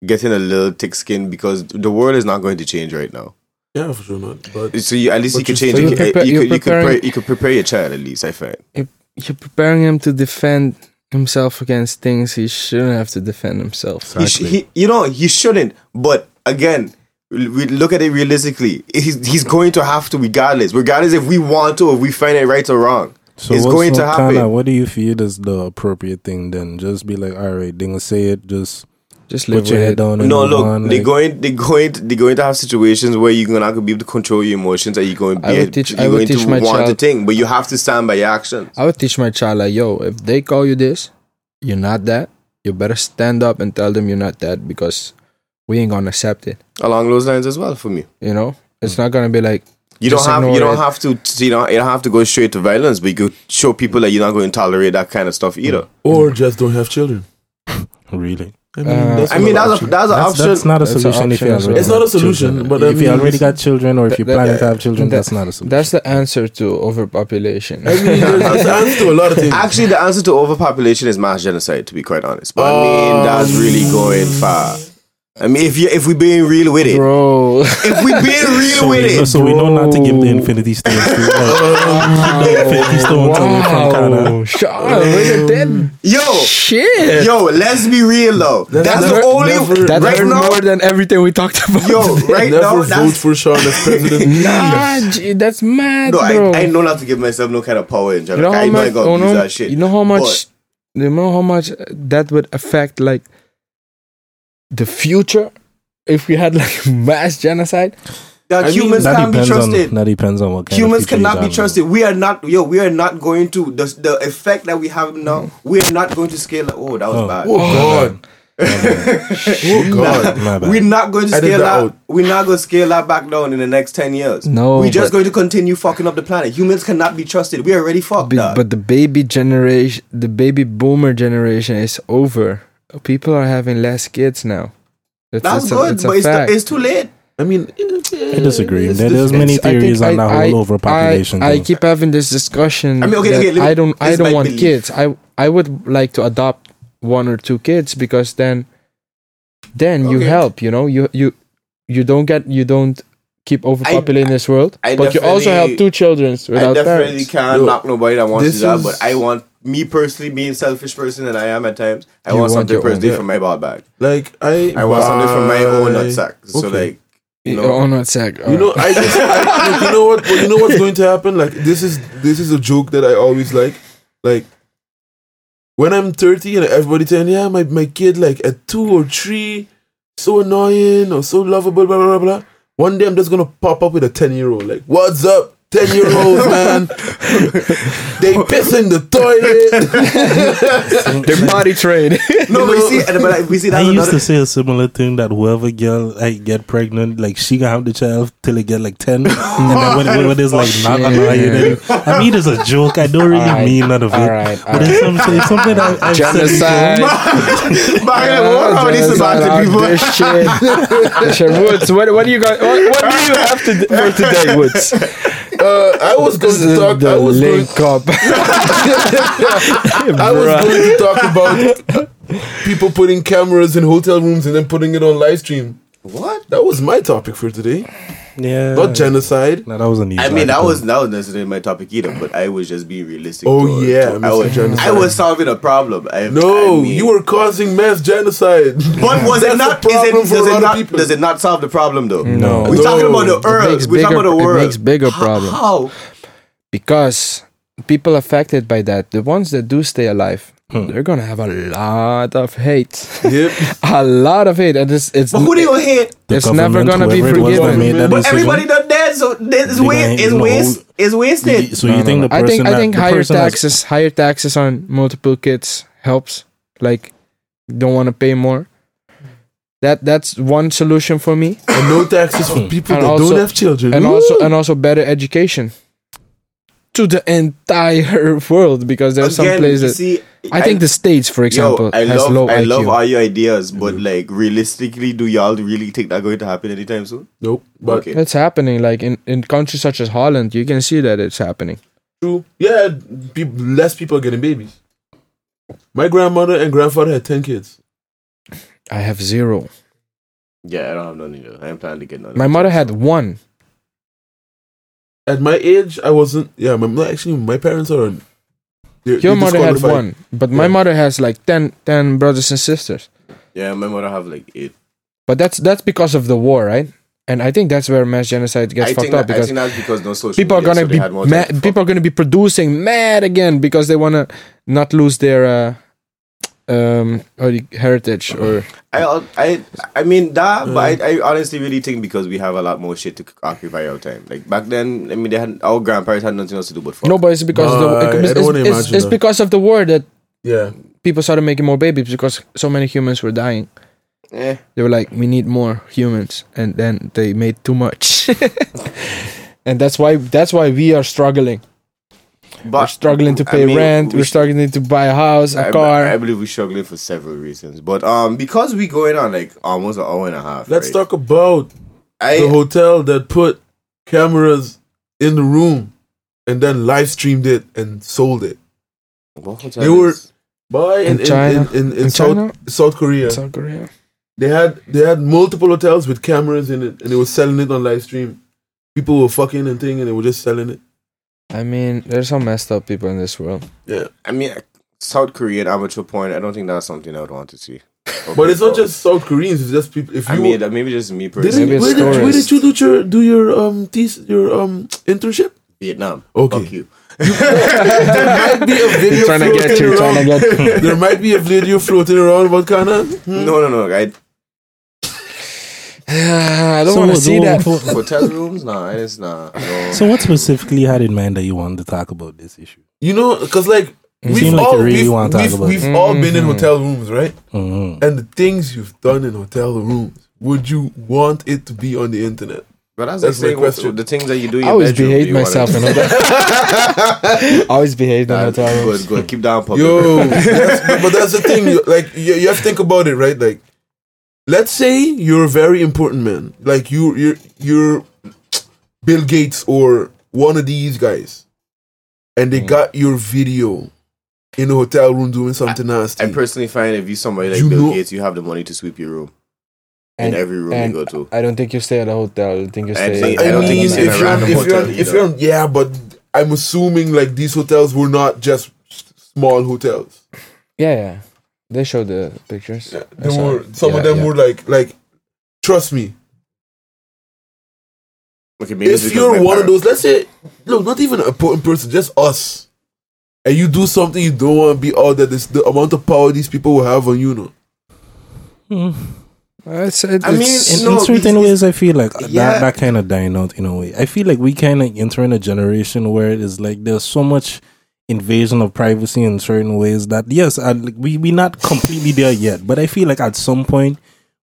getting a little thick skin because the world is not going to change right now. yeah, for sure not. But So you, at least you can change. You're ki- prepa- you, could, you could preparing- pre- you could prepare your child at least. I find. you're preparing him to defend himself against things he shouldn't have to defend himself. He, sh- he, you know, he shouldn't. But again, we look at it realistically. He's, he's going to have to, regardless. Regardless if we want to, if we find it right or wrong. So it's going to happen. Kinda, what do you feel is the appropriate thing then? Just be like, all right, they gonna say it. Just Just live your head down and No, move look, on, they're like- going, they're going, they're going to have situations where you're not going to be able to control your emotions, and you're going to I be, would teach- you're I would going teach to my want to child- think, but you have to stand by your actions. I would teach my child like, yo, if they call you this, you're not that. You better stand up and tell them you're not that because we ain't gonna accept it. Along those lines as well for me. You know, it's hmm. not gonna be like You Just don't have you don't it. have to you know you don't have to go straight to violence, but you could show people that you're not going to tolerate that kind of stuff either. or just don't have children. really. I mean, Uh, that's I mean, that's a that's an option. that's not a That's solution if you already. It's not a got solution, children. but if you already got children or if you're that- planning to have children, that- that's not a solution. that's the answer to overpopulation. I mean, there's, there's an answer to a lot of things. Actually, the answer to overpopulation is mass genocide. To be quite honest, but I mean that's really going far. I mean, if you if we being real with it, Bro, if we being real so, with we it, so we know not to give the Infinity Stones to uh, like, the Infinity Stones away from Kana. Shut up, yo, Shit. yo, let's be real though. That's, That's the never- only never- That's right now. more than everything we talked about. Yo, today. right Never now, vote that's for Sean as president. Nah, gee, that's mad, no. bro. I, I know not to give myself no kind of power in you know general. I know I got Oh, to use no, that shit. you know how much? You know how much that would affect like the future if we had like mass genocide. that I mean, humans That can't be depends trusted. on that depends on what kind Humans of cannot be trusted. We are not, yo, we are not going to the the effect that we have now. Mm. We are not going to scale. that- Oh, that was Oh. bad. Oh, oh God! Oh God! My bad. We're not going to scale that that. out. We're not going to scale that back down in the next ten years. No, we're just going to continue fucking up the planet. Humans cannot be trusted. We already fucked Be- up. but the baby generation, the baby boomer generation is over. People are having less kids now. It's, That's it's a, good, it's but it's, fact. it's too late. I mean, I disagree. it's There- there's different. many I theories on I- that whole overpopulation. I, I thing. keep having this discussion. I mean, okay, that okay, me- I don't. I don't want believe. kids. I I would like to adopt one or two kids because then, then you help. You know, you you you don't get you don't keep overpopulating this world, I but you also definitely- help two children I without definitely parents. can't Yo, knock nobody that wants to this do that, is- but I want me personally, being selfish person that I am at times. I You want want something your own, personally yeah. from my ball bag. like I. I want something from my own buy- nutsack. So like, you You know, oh, not sec. You know, I just, I, like, you know what, you know what's going to happen. Like this is this is a joke that I always like. Like when I'm 30 and everybody saying, "Yeah, my my kid like at two or three, so annoying or so lovable," blah blah blah. blah. One day I'm just gonna pop up with a 10 year old. Like, what's up, 10 year olds, man? they piss in the toilet. They're body trained. no, but you see, and- but like, we see that. I used another. to say a similar thing that whoever girl like get pregnant, like she gonna have the child till they get like ten, and then when, when, when it's like not Shit. annoying, then- I mean it's a joke. I don't really Alright, mean none of it, alright, but it's something, it's something that I've said before. Genocide. Back in the war, these Genocide Samaritan out people. this shit. This shit. Woods, what, what do you got? What, what do you have to for today, Woods? Uh, I was going This to talk. I was going, link. I was going to talk about people putting cameras in hotel rooms and then putting it on live stream. What? That was my topic for today. Yeah, Not genocide. No, that was a news I mean, that was that was necessarily my topic either, but I was just being realistic. Oh, to- yeah, to- I was, Genocide. I was solving a problem. I, No, I mean- you were causing mass genocide. But was That's it not? the problem Is it, does, it not people. does it not solve the problem though? No. We're No. talking about the earth. We're talking about the world. it makes bigger How- problems. How? because people affected by that, the ones that do stay alive, Hmm. they're gonna have a lot of hate, yep. a lot of hate, and it's it's But who they gonna hate? The it's never gonna be whoever that forgiven. made that But decision. everybody done dead, so this is They waste. gonna- Is Is wasted. So you no, think no. the I person think I think higher person that's- taxes, higher taxes on multiple kids helps. like don't want to pay more. That that's one solution for me, And no taxes for people And that also- don't have children. and Woo! also and also better education to the entire world because there's some Again, places. see, I think the states, for example, Yo, I has love, low I IQ. love all your ideas, but mm-hmm. like realistically, do y'all really think that going to happen anytime soon? nope. But okay. it's happening. Like in, in countries such as Holland, you can see that it's happening. true. Yeah, peop less people are getting babies. My grandmother and grandfather had ten kids. I have zero. Yeah, I don't have none either. I am planning to get none. My mother had one. At my age, I wasn't. Yeah, my no, actually, my parents are. they're- Your they're mother had one, but my Yeah. mother has like 10, 10 brothers and sisters. Yeah, my mother have like eight. But that's that's because of the war, right? And I think that's where mass genocide gets I fucked think, up that, I because think that's because no social people are gonna so be had mad, people are gonna be producing mad again because they wanna not lose their uh, um or the heritage or I, I, I mean that, but I, I honestly really think because we have a lot more shit to occupy our time. Like back then, I mean, they had our grandparents had nothing else to do but fuck. no, but it's because of Nah, I the it's, don't it's, it's, it's because of the war that Yeah, people started making more babies because so many humans were dying. yeah They were like, we need more humans, and then they made too much, and that's why that's why we are struggling. But we're struggling to I pay mean, rent. we We're sh- struggling to buy a house, a I, car. I believe we're struggling for several reasons, but um, because we going on like almost an hour and a half. let's right? talk about I, the hotel that put cameras in the room and then live streamed it and sold it. What hotel They were- is- Boy, In China? in, in, in In South, China? South Korea, South Korea. they had they had multiple hotels with cameras in it, and they were selling it on live stream. People were fucking and thing, and they were just selling it. I mean, there's some messed up people in this world. Yeah, I mean, South Korean amateur porn. I don't think that's something I would want to see. but it's not Okay, just South Koreans. It's just people. If I you mean, that maybe just me personally. Maybe where, did, where did you do your do your um thesis, your um internship? Vietnam. Okay. Fuck you. there might be a video trying to get floating you, trying to around. get there might be a video floating around about Kana. No, no, no. I, I don't So want to see that. what- hotel rooms? Nah, it's not. No. So, what specifically had in mind that you wanted to talk about this issue? You know, because like You we've seem like all really we've, wanna talk we've, about we've it. all been in Mhm. hotel rooms, right? Mhm. And the things you've done in hotel rooms, would you want it to be on the internet? But that's, That's my like question. the things that you do in I always bedroom. behaved you myself do? in hotel. always behaved in Nah, hotel rooms. Good, good. Keep down public. Yo, that's, but that's the thing. Like you, you have to think about it, right? Like, let's say you're a very important man, like you, you're you're Bill Gates or one of these guys, and they Mm. got your video in a hotel room doing something nasty. I personally find if you're somebody like You Bill know- Gates, you have the money to sweep your room And- in every room and you go to. I don't think you stay at a hotel. I think you I stay. think- I, I don't mean, think you if stay in you're, random if you're, hotel if you're, yeah, but I'm assuming like these hotels were not just small hotels. yeah, yeah. They show the pictures. There I saw were some Yeah, of them yeah. were like like. Trust me, Okay, maybe it's if you're one of those, let's say, look, not even an important person, just us, and you do something you don't want to be all there, this the amount of power these people will have on you, know. Hmm. Uh, It's, I mean, In, No, in certain it's- ways, I feel like Yeah. that that kind of dying out in a way. I feel like we kind of enter in a generation where it is like there's so much invasion of privacy in certain ways that yes, I, like, we we not completely there yet, but I feel like at some point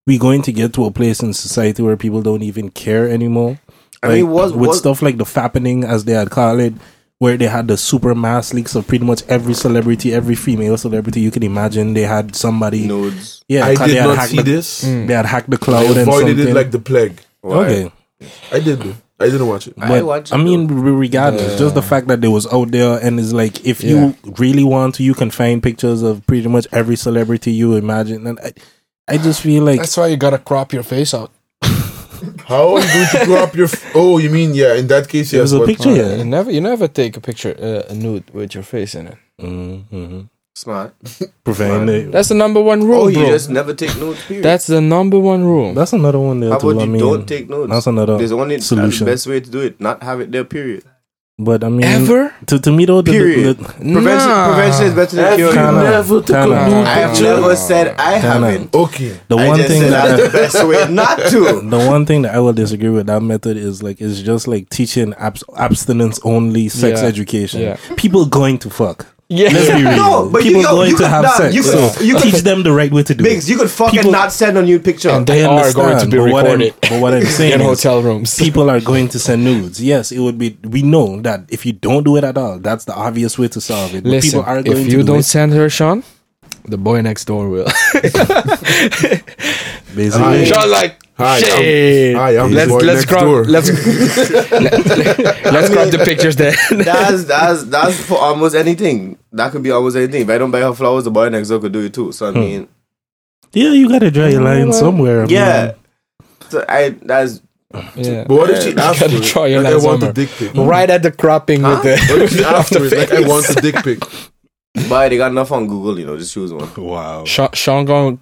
we're going to get to a place in society where people don't even care anymore. I mean, was with was stuff like the fappening, as they had called it, where they had the super mass leaks of pretty much every celebrity, every female celebrity you can imagine. They had somebody, nudes. yeah, I 'cause did they had not hacked see the, this. They had hacked the iCloud and avoided something. it like the plague. Why? okay, I did. Though. I didn't watch it. I but watched I, it, mean, re- regardless, just the fact that they was out there and it's like if you really want to, you can find pictures of pretty much every celebrity you imagine, and I, I just feel like That's why you gotta crop your face out. How are you going to crop up your? F- oh, you mean yeah? In that case, It yes. was a but- picture. Yeah. You never, you never take a picture, uh, a nude with your face in it. mm-hmm. Smart. Preventing it. That's the number one rule, Oh, you bro. just never take notes. Period. That's the number one rule. That's another one there How too. about I you mean, don't take notes? that's another There's only solution. the best way to do it. Not have it there. Period. But I mean, Ever? to to me though, the, Period. the, the, Prevention, Nah. prevention is better than Have cure. Kinda. never took Kinda. a nude I have never said I haven't. Okay. the I one just thing that that's the best way not to. the one thing that I will disagree with that method is like it's just like teaching abs- abstinence only sex Yeah. education. Yeah. People going to fuck. Yeah. Let's be real. No, but you- people yo, going you to could have not- sex. you could- so you could- teach them the right way to do Biggs, it. you could fucking People- not send a nude picture. And they I are going to be but what I'm- recorded but what I'm saying in is- hotel rooms. people are going to send nudes. Yes, it would be. We know that if you don't do it at all, that's the obvious way to solve it. But Listen, people are going if to you do don't it, send her, Sean, the boy next door will. basically. Sean, like, Hi, shit. I'm- hi, I'm the let's boy let's next crop door. let's let, us crop the pictures then. That's that's that's for almost anything. That could be almost anything. If I don't buy her flowers, the boy next door could do it too. So I hmm. mean, Yeah, you gotta draw your line somewhere. I mean, yeah. So I that's yeah. But what if she You asks gotta for it? draw your Like, I want a dick pic. Right at the cropping with the What if she of asks for it? Like, I want a dick pic. But they got enough on Google. You know, just choose one. Wow. Sean, Sean gonna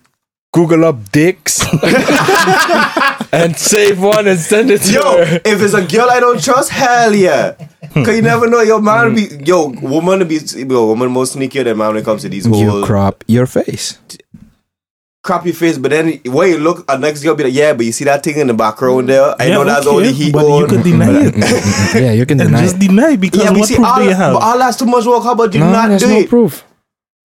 Google up dicks and save one and send it to Yo, her. if it's a girl I don't trust, hell yeah. Hmm. Cause you never know, your man hmm. be yo woman will be yo woman more sneakier than man when it comes to these whole crop your face. Crappy face. But then when you look, a next girl be like, yeah, but you see that thing in the background there? I Yeah, know that's okay, only he but you can deny it. yeah, you can And deny. just it. deny because Yeah, but what see, proof all, do you have? but all that's too much work. How about you No, not there's do no it? proof.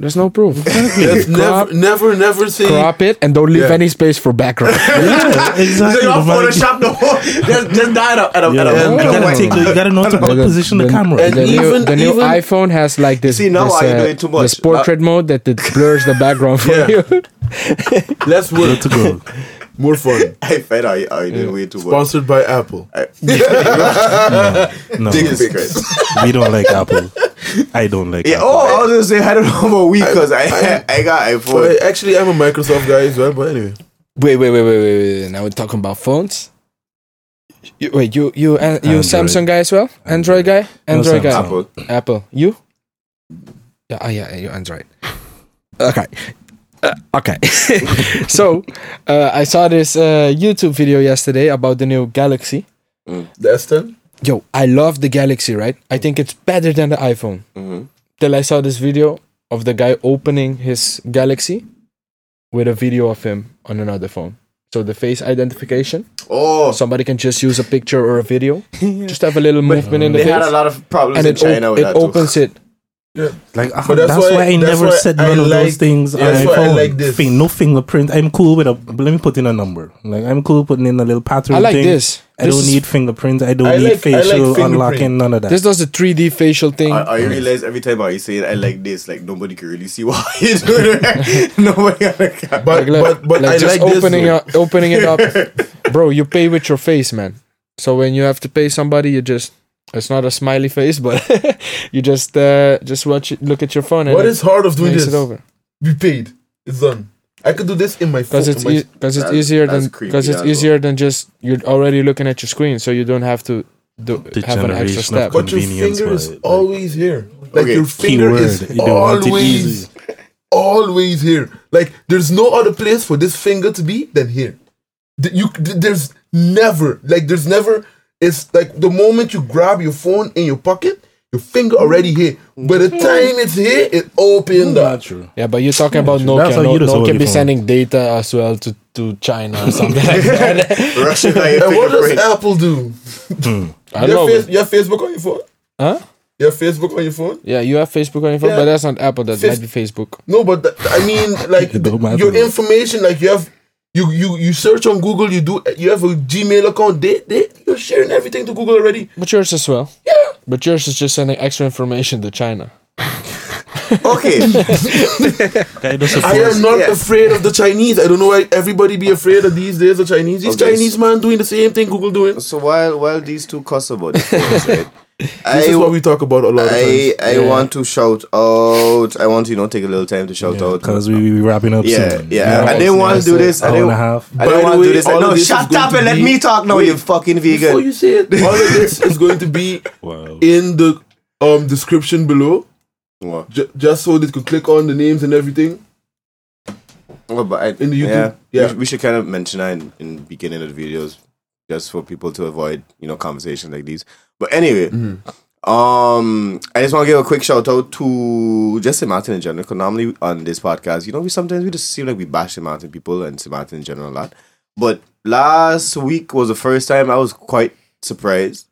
There's no proof. Just Crop. never, never, never say. Crop it and don't leave Yeah. any space for background. yeah, So exactly. you The man- Photoshop the whole just just die at a, at a, Yeah, at a, you at a gotta take. You gotta know how to position the camera. and the, new, even- the new even- iPhone has like this, See, now this, I uh, do it too much. this portrait mode that it blurs the background for Yeah. you. Let's work. to go. More fun. I fed I I did way too much. Sponsored by Apple. No, Jesus Christ. we don't like Apple. I don't like Yeah. Apple. Oh, I was gonna say I don't know about week because I, I got iPhone. But actually, I'm a Microsoft guy as well. But anyway, Wait, wait, wait, wait, wait, wait. Now we're talking about phones. You, wait, you you uh, you Android. Samsung guy as well? Android guy? No, Android guy? Apple. Apple. You? Yeah, oh yeah, you Android. Okay. Uh, okay. so, uh, I saw this uh, YouTube video yesterday about the new Galaxy. the S10. Yo, I love the Galaxy, right? I think it's better than the iPhone. Mhm. Till I saw this video of the guy opening his Galaxy with a video of him on another phone. So the face identification, Oh, somebody can just use a picture or a video, just have a little movement in the they face, had a lot of problems and in it, China op- with it that too. opens it. Like uh, that's, that's why, why- I that's never why said I none of those things yeah, that's my why I phone. like this. Fin- no fingerprint. I'm cool with a. Let me put in a number. Like I'm cool putting in a little pattern. I like thing. this. I This don't need fingerprints. I don't I need like- I like facial unlocking. None of that. This does the 3D facial thing. I, I realize every time I say it, I like this. Like nobody can really see why you doing it. nobody on the camera. But like, but but like I just like opening though. up, opening it up, bro. You pay with your face, man. So when you have to pay somebody, you just it's not a smiley face, but you just uh, just watch it, look at your phone and What is hard of doing this? it over We paid. It's done. I could do this in my phone. because it's in my- because it's easier than because it's as well. easier than just you're already looking at your screen, so you don't have to do The have an extra step. but your finger is but, like- always here. Like Okay, your finger Keyword. is You don't want it always, always here. Like there's no other place for this finger to be than here. Th- You, there's never like there's never. It's like the moment you grab your phone in your pocket, your finger already here. By the time it's here, it opened up. Not true. Yeah, but you're talking about true. That's Nokia. how No, you just Nokia be phone. sending data as well to, to China or something like that. Russian guy And what does fingerprint. Apple do? Hmm. I You don't know. have, face, but- you have Facebook on your phone. Huh? You have Facebook on your phone. Yeah, you have Facebook on your phone, Yeah. but that's not Apple. That Fif- might be Facebook. No, but th- I mean, like It don't matter. your information, like you have, you you you search on Google. You do. You have a Gmail account. They they you're sharing everything to Google already. But yours as well. Yeah. But yours is just sending extra information to China. Okay, I am not yeah. afraid of the Chinese. I don't know why everybody be afraid of these days. The Chinese, these Okay. Chinese man doing the same thing Google doing. so while while these two cuss about it, right, This is what we talk about a lot of I times. I Yeah. want to shout out. I want to you know take a little time to shout out because we we wrapping up Yeah, soon. yeah. We I didn't want to do this. I Hour didn't, and a half. I By didn't want to do this. all No, this shut up and let me talk now, you fucking Before vegan. you say it, all of this is going to be Wow. in the um description below, What? ju- just so they could click on the names and everything. Oh, but I, In the YouTube, yeah, yeah. We, we should kind of mention that in, in the beginning of the videos, just for people to avoid you know conversations like these. But anyway, um, I just want to give a quick shout out to just St. Martin in general. Because normally on this podcast, you know, we sometimes we just seem like we bash St. Martin people and St. Martin in general a lot. But last week was the first time I was quite surprised.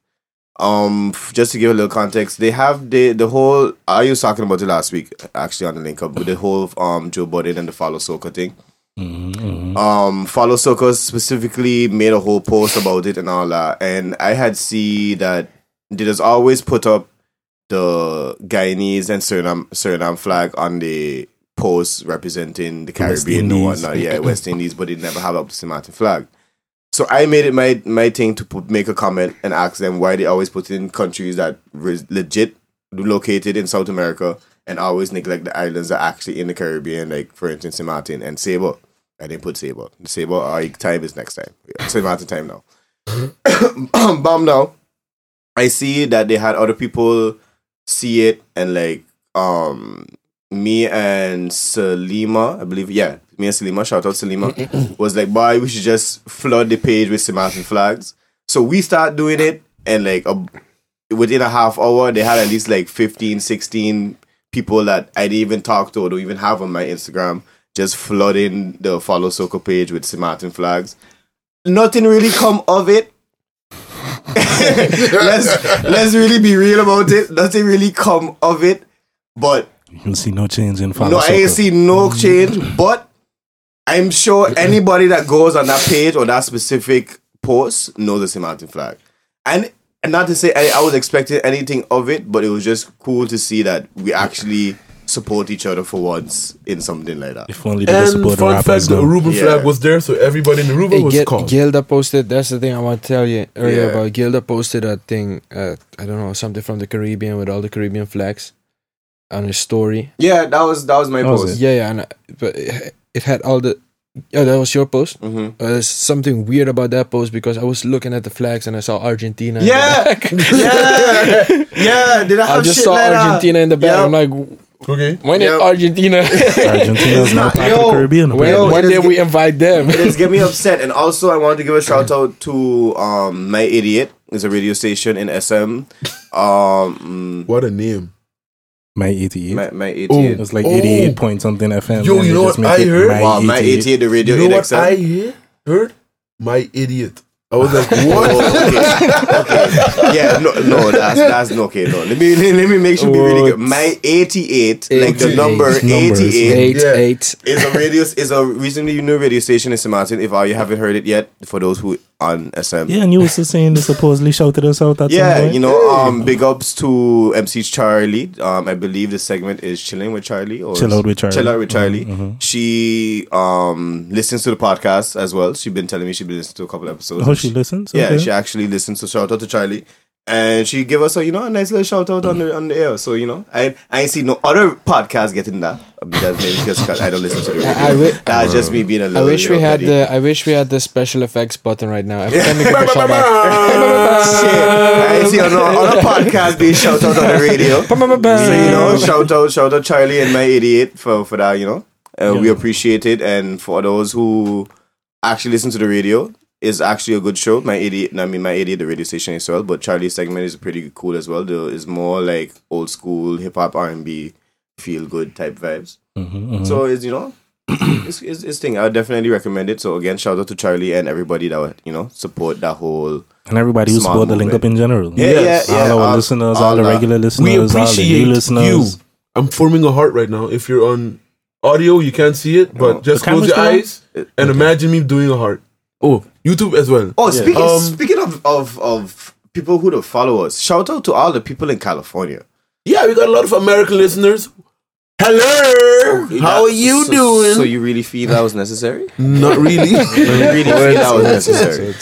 um, just to give a little context, they have the the whole. I was talking about it last week, actually on the link up with the whole um Joe Budden and the follow Soca thing. Mm-hmm, Um, follow Soca specifically made a whole post about it and all that, and I had see that they just always put up the Guyanese and Suriname Suriname flag on the post representing the Caribbean and whatnot. Yeah, West Indies, but they never have up the St. Martin flag. So I made it my my thing to put, make a comment and ask them why they always put in countries that re- legit located in South America and always neglect the islands that are actually in the Caribbean, like for instance St. Martin and Saba. I didn't put Saba. Saba, our time is next time. Yeah, St. Martin time now. Bomb now. I see that they had other people see it and like um me and Salima, I believe, yeah, me and Salima, shout out Salima, was like, boy, we should just flood the page with St. Martin flags. So we start doing it, and like a, within a half hour, they had at least like 15, 16 people that I didn't even talk to or don't even have on my Instagram, just flooding the follow Soca page with St. Martin flags. Nothing really come of it. let's let's really be real about it. Nothing really come of it. But You'll see no change in follow no, I ain't see no change, but I'm sure anybody that goes on that page or that specific post knows the St. Martin flag. And, and not to say I, I was expecting anything of it, but it was just cool to see that we actually support each other for once in something like that. If only they And support fun rappers fact, the now. Aruba Yeah. flag was there, so everybody in Aruba Hey, was Gil- called. Gilda posted. That's the thing I want to tell you earlier Yeah. about. Gilda posted a thing. Uh, I don't know something from the Caribbean with all the Caribbean flags on his story. Yeah, that was that was my That was post. Yeah, yeah, and I, but it, it had all the. Yeah, that was your post. hmm Uh, there's something weird about that post because I was looking at the flags and I saw Argentina. in the Yeah, back. yeah, yeah. Did I have I just shit saw like that? Argentina in the back. Yeah. I'm like, Okay. when is Yep. Argentina? Argentina's It's now not- part of the Caribbean. when Yo, when it is did we invite them? it is getting me upset. And also, I want to give a shout out to um my idiot. It's a radio station in SM. Um, What a name. My 88. my my idiot. It's like Oh. 88 point something FM. Yo, you know what I it heard? My wow, my 88. 88, the radio you know in what I hear? heard? My idiot. I was like, Oh, what? okay. okay. Yeah, no, no, that's that's no, okay. No, let me let me make sure be really good. My eighty-eight, like the number Numbers, eighty-eight, eight, Yeah. eight. is a radio is a recently new radio station in St. Martin. If uh, you haven't heard it yet, for those who on SM, Yeah, and you was just saying they supposedly shouted us out at some Yeah, point. you know, um, big ups to MC Charlie. Um, I believe the segment is chilling with Charlie or Chill Out with Charlie. Chill out with Charlie. Mhm, She um listens to the podcast as well. She's been telling me she's been listening to a couple episodes. Oh, she listens? Yeah, Okay. she actually listens. So shout out to Charlie. And she give us a you know a nice little shout out on the on the air. So you know I I ain't seen no other podcast getting that. Because maybe because 'cause I don't listen to the radio. I- I wi- That's just me being a I little. wish we had petty. the I wish we had the special effects button right now. Every time we give a shout out. Shit, I ain't see on a, on podcast being shout out on the radio. So you know, shout out, shout out Charlie and my idiot for for that. You know, uh, we appreciate it. And for those who actually listen to the radio, it's actually a good show. My idiot, I mean my idiot, the radio station as well. But Charlie's segment is pretty cool as well. Though it's more like old school hip hop R and B, feel good type vibes. Mhm, mhm. So it's you know. It's, it's, it's thing. I would definitely recommend it. So again, shout out to Charlie and everybody that would you know support that whole and everybody who Small support the link up in general. Yeah, Yes. yeah, yeah. all our all- listeners, all all the that. regular we listeners, all the appreciate new listeners. you. I'm forming a heart right now. If you're on audio, you can't see it, but Oh. just The close your camera's eyes and imagine me doing a heart. Oh, YouTube as well. Oh, speaking Um, speaking of, of of people who don't follow us, shout out to all the people in California. Yeah, we got a lot of American listeners. Hello, how are you so, doing? So you really feel that was necessary? Not really. you really feel that was necessary?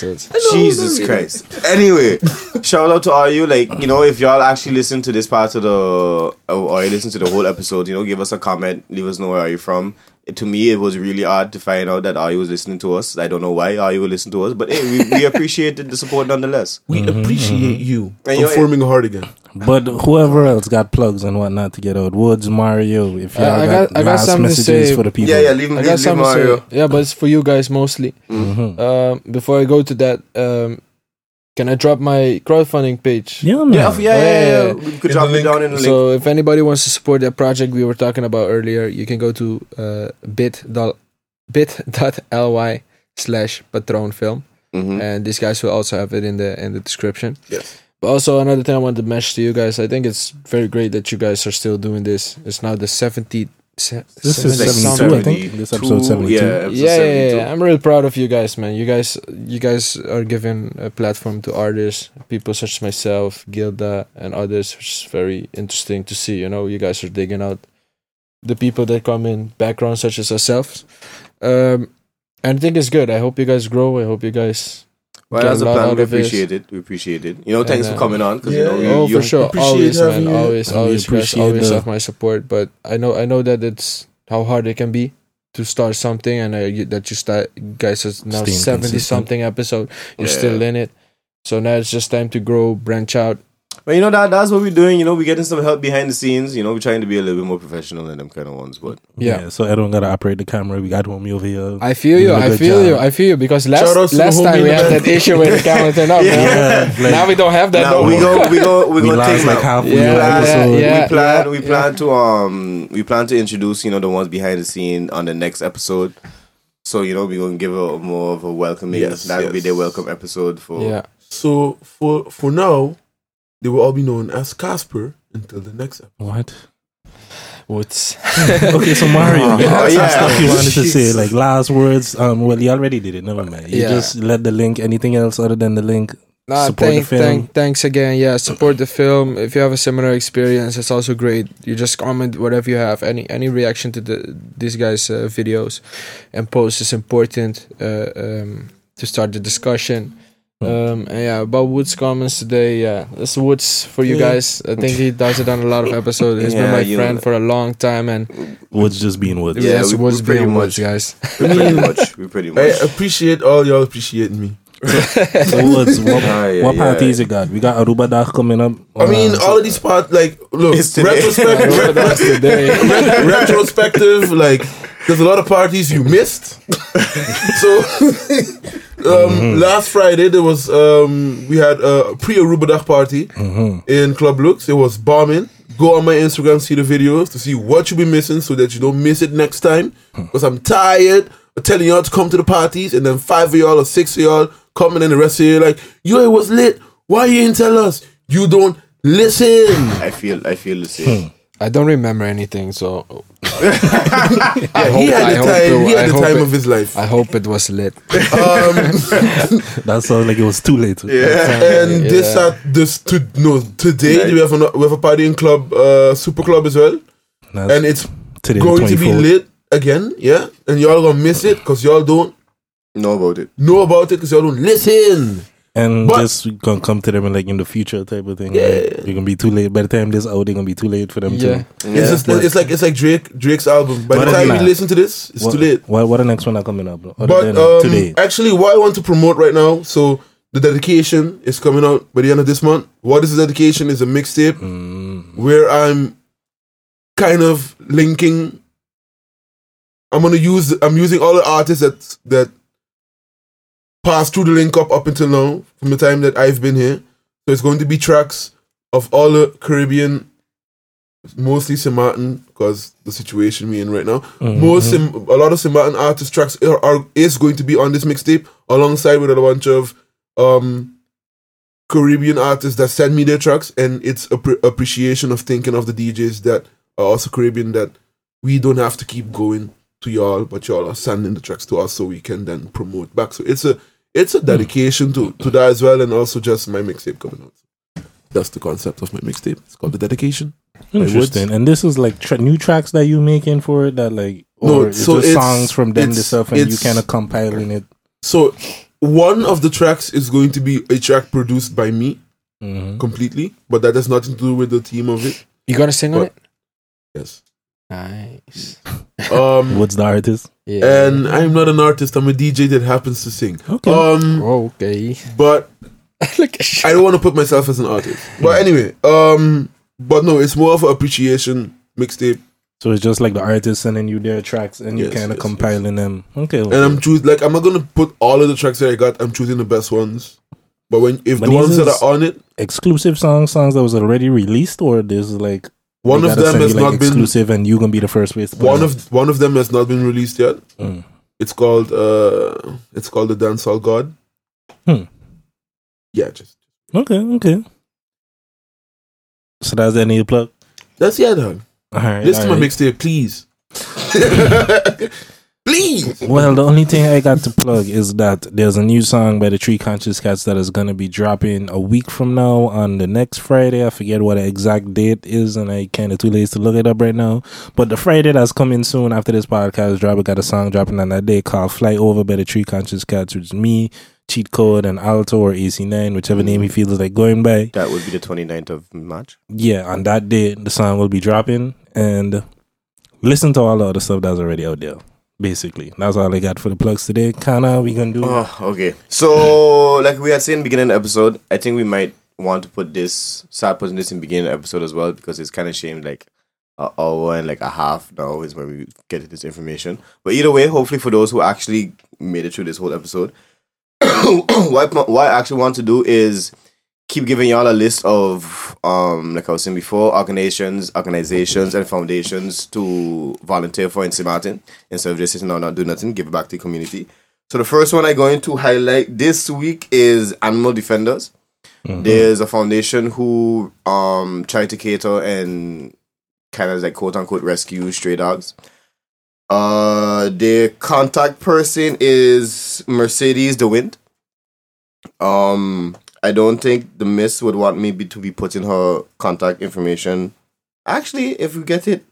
Jesus Christ. Anyway, shout out to all you. Like, you know, if y'all actually listen to this part of the, or you listen to the whole episode, you know, give us a comment, leave us know where are you from. To me, it was really odd to find out that Ari was listening to us. I don't know why Ari would listen to us, but hey, we, we appreciated the support nonetheless. we appreciate you And for you know, forming a heart again. But whoever else got plugs and whatnot to get out, Woods, Mario, if y'all I- I got, got- I got last something to messages say. for the people. Yeah, yeah, leave, I leave, got leave Mario. say. Yeah, but it's for you guys mostly. Mhm. Um, before I go to that, um, can I drop my crowdfunding page? Yeah, man. Yeah, yeah, yeah, yeah. Yeah. We could In drop it down in the link. So if anybody wants to support that project we were talking about earlier, you can go to uh, bit dot bit.ly slash patroon film Mhm. and these guys will also have it in the in the description. Yes. But Also, another thing I wanted to mention to you guys, I think it's very great that you guys are still doing this. It's now the 70. Se- This is 70 72, something. I think. This episode 72. Yeah, episode yeah, yeah, 72. yeah, I'm real proud of you guys, man. You guys, you guys are giving a platform to artists, people such as myself, Gilda, and others, which is very interesting to see. You know, you guys are digging out the people that come in backgrounds such as ourselves. Um, and I think it's good. I hope you guys grow. I hope you guys. Well, get that's a plan. We appreciate it. We appreciate it. You know, thanks And, for uh, coming on because yeah, you know, yeah. you, Oh, you, for sure. appreciate Always, having man. you. Always, And we always, guys. Always the- have my support. But I know, I know that it's how hard it can be to start something, and uh, you, that you start, guys, is now seventy something episode. You're Yeah. still in it. So now it's just time to grow, branch out. But you know that that's what we're doing. You know, we're getting some help behind the scenes. You know, we're trying to be a little bit more professional than them kind of ones. But Yeah. So everyone got to operate the camera. We got homie over here. I feel You I did a I good feel you. I feel you because last Shout outs to last time we in had that issue with the camera turned up. Yeah. man. like- now we don't have that. now no we more. go, we go, we're We gonna lost take like like half Yeah, of your yeah, episode. yeah. we plan, we yeah. plan to um, we plan to introduce you know the ones behind the scene on the next episode. So you know we're gonna give a more of a welcoming. Yes, That'll be yes. their welcome episode for. Yeah. So for for now, they will all be known as Casper until the next episode. What? What's okay, so Mario, you Oh, had some yeah. stuff you wanted to say, like last words. Um, well, you already did it. Never mind. You Yeah. just let the link. Anything else other than the link? Nah, Support the film. thank, thanks again. Yeah, support the film. If you have a similar experience, it's also great. You just comment whatever you have. Any any reaction to the these guys' uh, videos and posts is important uh, um, to start the discussion. Um, and yeah, about Woods comments today. Yeah, that's Woods for you Yeah. guys. I think he does it on a lot of episodes. He's been my you friend know. for a long time, and Woods just being Woods. Yeah, yeah, we- Woods we pretty being much- Woods, guys. We pretty much. We pretty I much. appreciate all y'all appreciating me. So Woods, what, Ah, yeah, what yeah. parties you got? We got Aruba Dag coming up. I mean, Uh, all of these parts, like, look, It's today. retrospective, That's today. ret- retrospective, like, there's a lot of parties you missed. so, um, last Friday there was um, we had a pre Aruba Dag party mhm. in Club Lux. It was bombing. Go on my Instagram, see the videos to see what you be missing, so that you don't miss it next time. Because I'm tired of telling y'all to come to the parties, and then five of y'all or six of y'all coming, and the rest of you like, yo, it was lit. Why you didn't tell us? You don't listen. I feel. I feel the same. I don't remember anything, so Yeah, he had I the hope time. it- he I the time it- of his life. I hope it was lit. Um, that sounds like it was too late. Yeah. and this Yeah. at this to no today Right. we have a we have a party in club uh super club as well That's and it's today, going to be lit again yeah and y'all gonna miss it because y'all don't Know about it. know about it because y'all don't listen And But- just gonna come to them in like in the future type of thing. Yeah. Like, you're gonna be too late. By the time this out, they're gonna be too late for them Yeah. too. it's Yeah. just it's like it's like Drake Drake's album by But the time nah. you listen to this it's what, too late What, what the next one are coming up? Other but than um, today. actually what I want to promote right now so the dedication is coming out by the end of this month what is the dedication is a mixtape Mm, where I'm kind of linking. I'm gonna use. I'm using all the artists that that passed through the link up up until now from the time that I've been here. So it's going to be tracks of all the Caribbean, mostly St. Martin because the situation we're in right now. mhm, Most Sim, a lot of St. Martin artist tracks are, are is going to be on this mixtape alongside with a bunch of um Caribbean artists that send me their tracks, and it's appre- appreciation of thinking of the DJs that are also Caribbean that we don't have to keep going to y'all, but y'all are sending the tracks to us so we can then promote back. So it's a it's a dedication to to that as well, and also just my mixtape coming out. That's the concept of my mixtape. It's called the dedication. Interesting. And this is like tra- new tracks that you making for it that like No, or it's so just it's- songs from them it's- themselves and you kind of compiling it. So one of the tracks is going to be a track produced by me Mhm. completely, but that has nothing to do with the theme of it. You gonna sing on it? Yes. Nice. Um, What's the artist? Yeah. and I'm not an artist. I'm a DJ that happens to sing. Okay. Um, okay. but I don't want to put myself as an artist. But anyway, um, but no, it's more of an appreciation mixtape, so it's just like the artist sending you their tracks and you Yes, kind of yes, compiling them. Okay. okay. and I'm choosing like I'm not gonna put all of the tracks that I got. I'm choosing the best ones. But when if But the ones that are on it, exclusive songs, songs that was already released, or this is like one of them has you, like, not been exclusive, and you gonna be the first place. One it of one of them has not been released yet. Mm. It's called uh, it's called the Dancehall God. Hmm. Yeah, just Okay, okay. So that's the new plug. That's yeah, dog. All right. Listen to my mixtape, please. please. Well, the only thing I got to plug is that there's a new song by the Tree Conscious Cats that is gonna be dropping a week from now on the next Friday. I forget what the exact date is, and I kind of too lazy to look it up right now. But the Friday that's coming soon after this podcast drop, I got a song dropping on that day called "Fly Over" by the Tree Conscious Cats, which is me, Cheat Code, and Alto or AC9, whichever name he feels like going by. That would be the 29th of March. Yeah, on that day the song will be dropping, and listen to all the other stuff that's already out there. Basically, that's all I got for the plugs today. Kana, we gonna do. Oh, okay. So, like we had the beginning episode, I think we might want to put this, start putting this in beginning episode as well because it's kind of shame like an hour and like a half now is when we get this information. But either way, hopefully for those who actually made it through this whole episode, what what I actually want to do is keep giving y'all a list of um like I was saying before, organizations, organizations and foundations to volunteer for in St. Martin instead of just sitting down not doing nothing, give it back to the community. So the first one I'm going to highlight this week is Animal Defenders. There's a foundation who um try to cater and kind of like quote unquote rescue stray dogs. Uh, their contact person is Mercedes De Wind. Um, I don't think the Miss would want me be, to be putting her contact information. Actually, if we get it,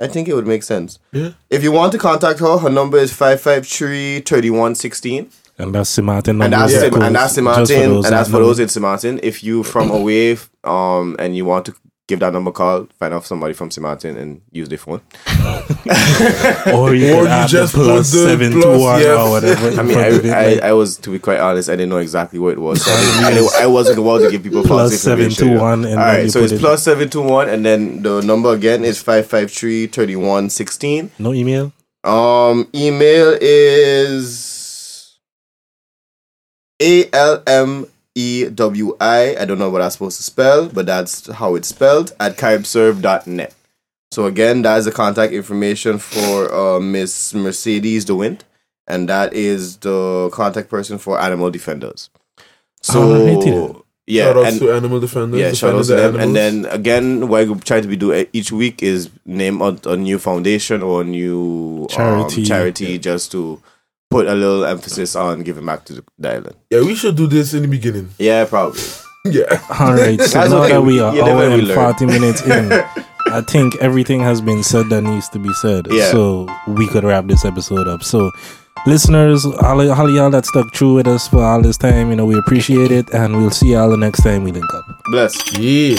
I think it would make sense. Yeah. If you want to contact her, her number is 553 3116 And that's Simartin. and that's number, Sim- and that's course, just for those and that's for those in St. Martin. If you from away, um, and you want to give that number a call, find out somebody from St. Martin and use their phone. or you, Or you just the plus put the seven plus, two one yeah. or whatever. I mean, front of it, I, I, I was to be quite honest, I didn't know exactly what it was. So I, didn't, I, I wasn't the one to give people false plus seven information. two yeah. one, and All then right, you so put it's it- plus seven two one, and then the number again is five five three thirty one sixteen. no email. Um, email is A L M E W I. I don't know what I'm supposed to spell, but that's how it's spelled at caribserve.net. So again, that is the contact information for uh, Miss Mercedes DeWint, and that is the contact person for Animal Defenders. So Alrighty yeah, Shout to Animal Defenders. yeah, shout out to the them. And then again, what we try to be do each week is name a, a new foundation or a new Charity. um, charity just to put a little emphasis on giving back to the, the island. yeah, we should do this in the beginning. Yeah, probably. Yeah. All right, so That's now okay, that we we- are you never hour will and learn. forty minutes in, I think everything has been said that needs to be said. Yeah. So we could wrap this episode up. So. Listeners, all all y'all that stuck true with us for all this time, you know, we appreciate it, and we'll see y'all the next time we link up. Bless. Yeah.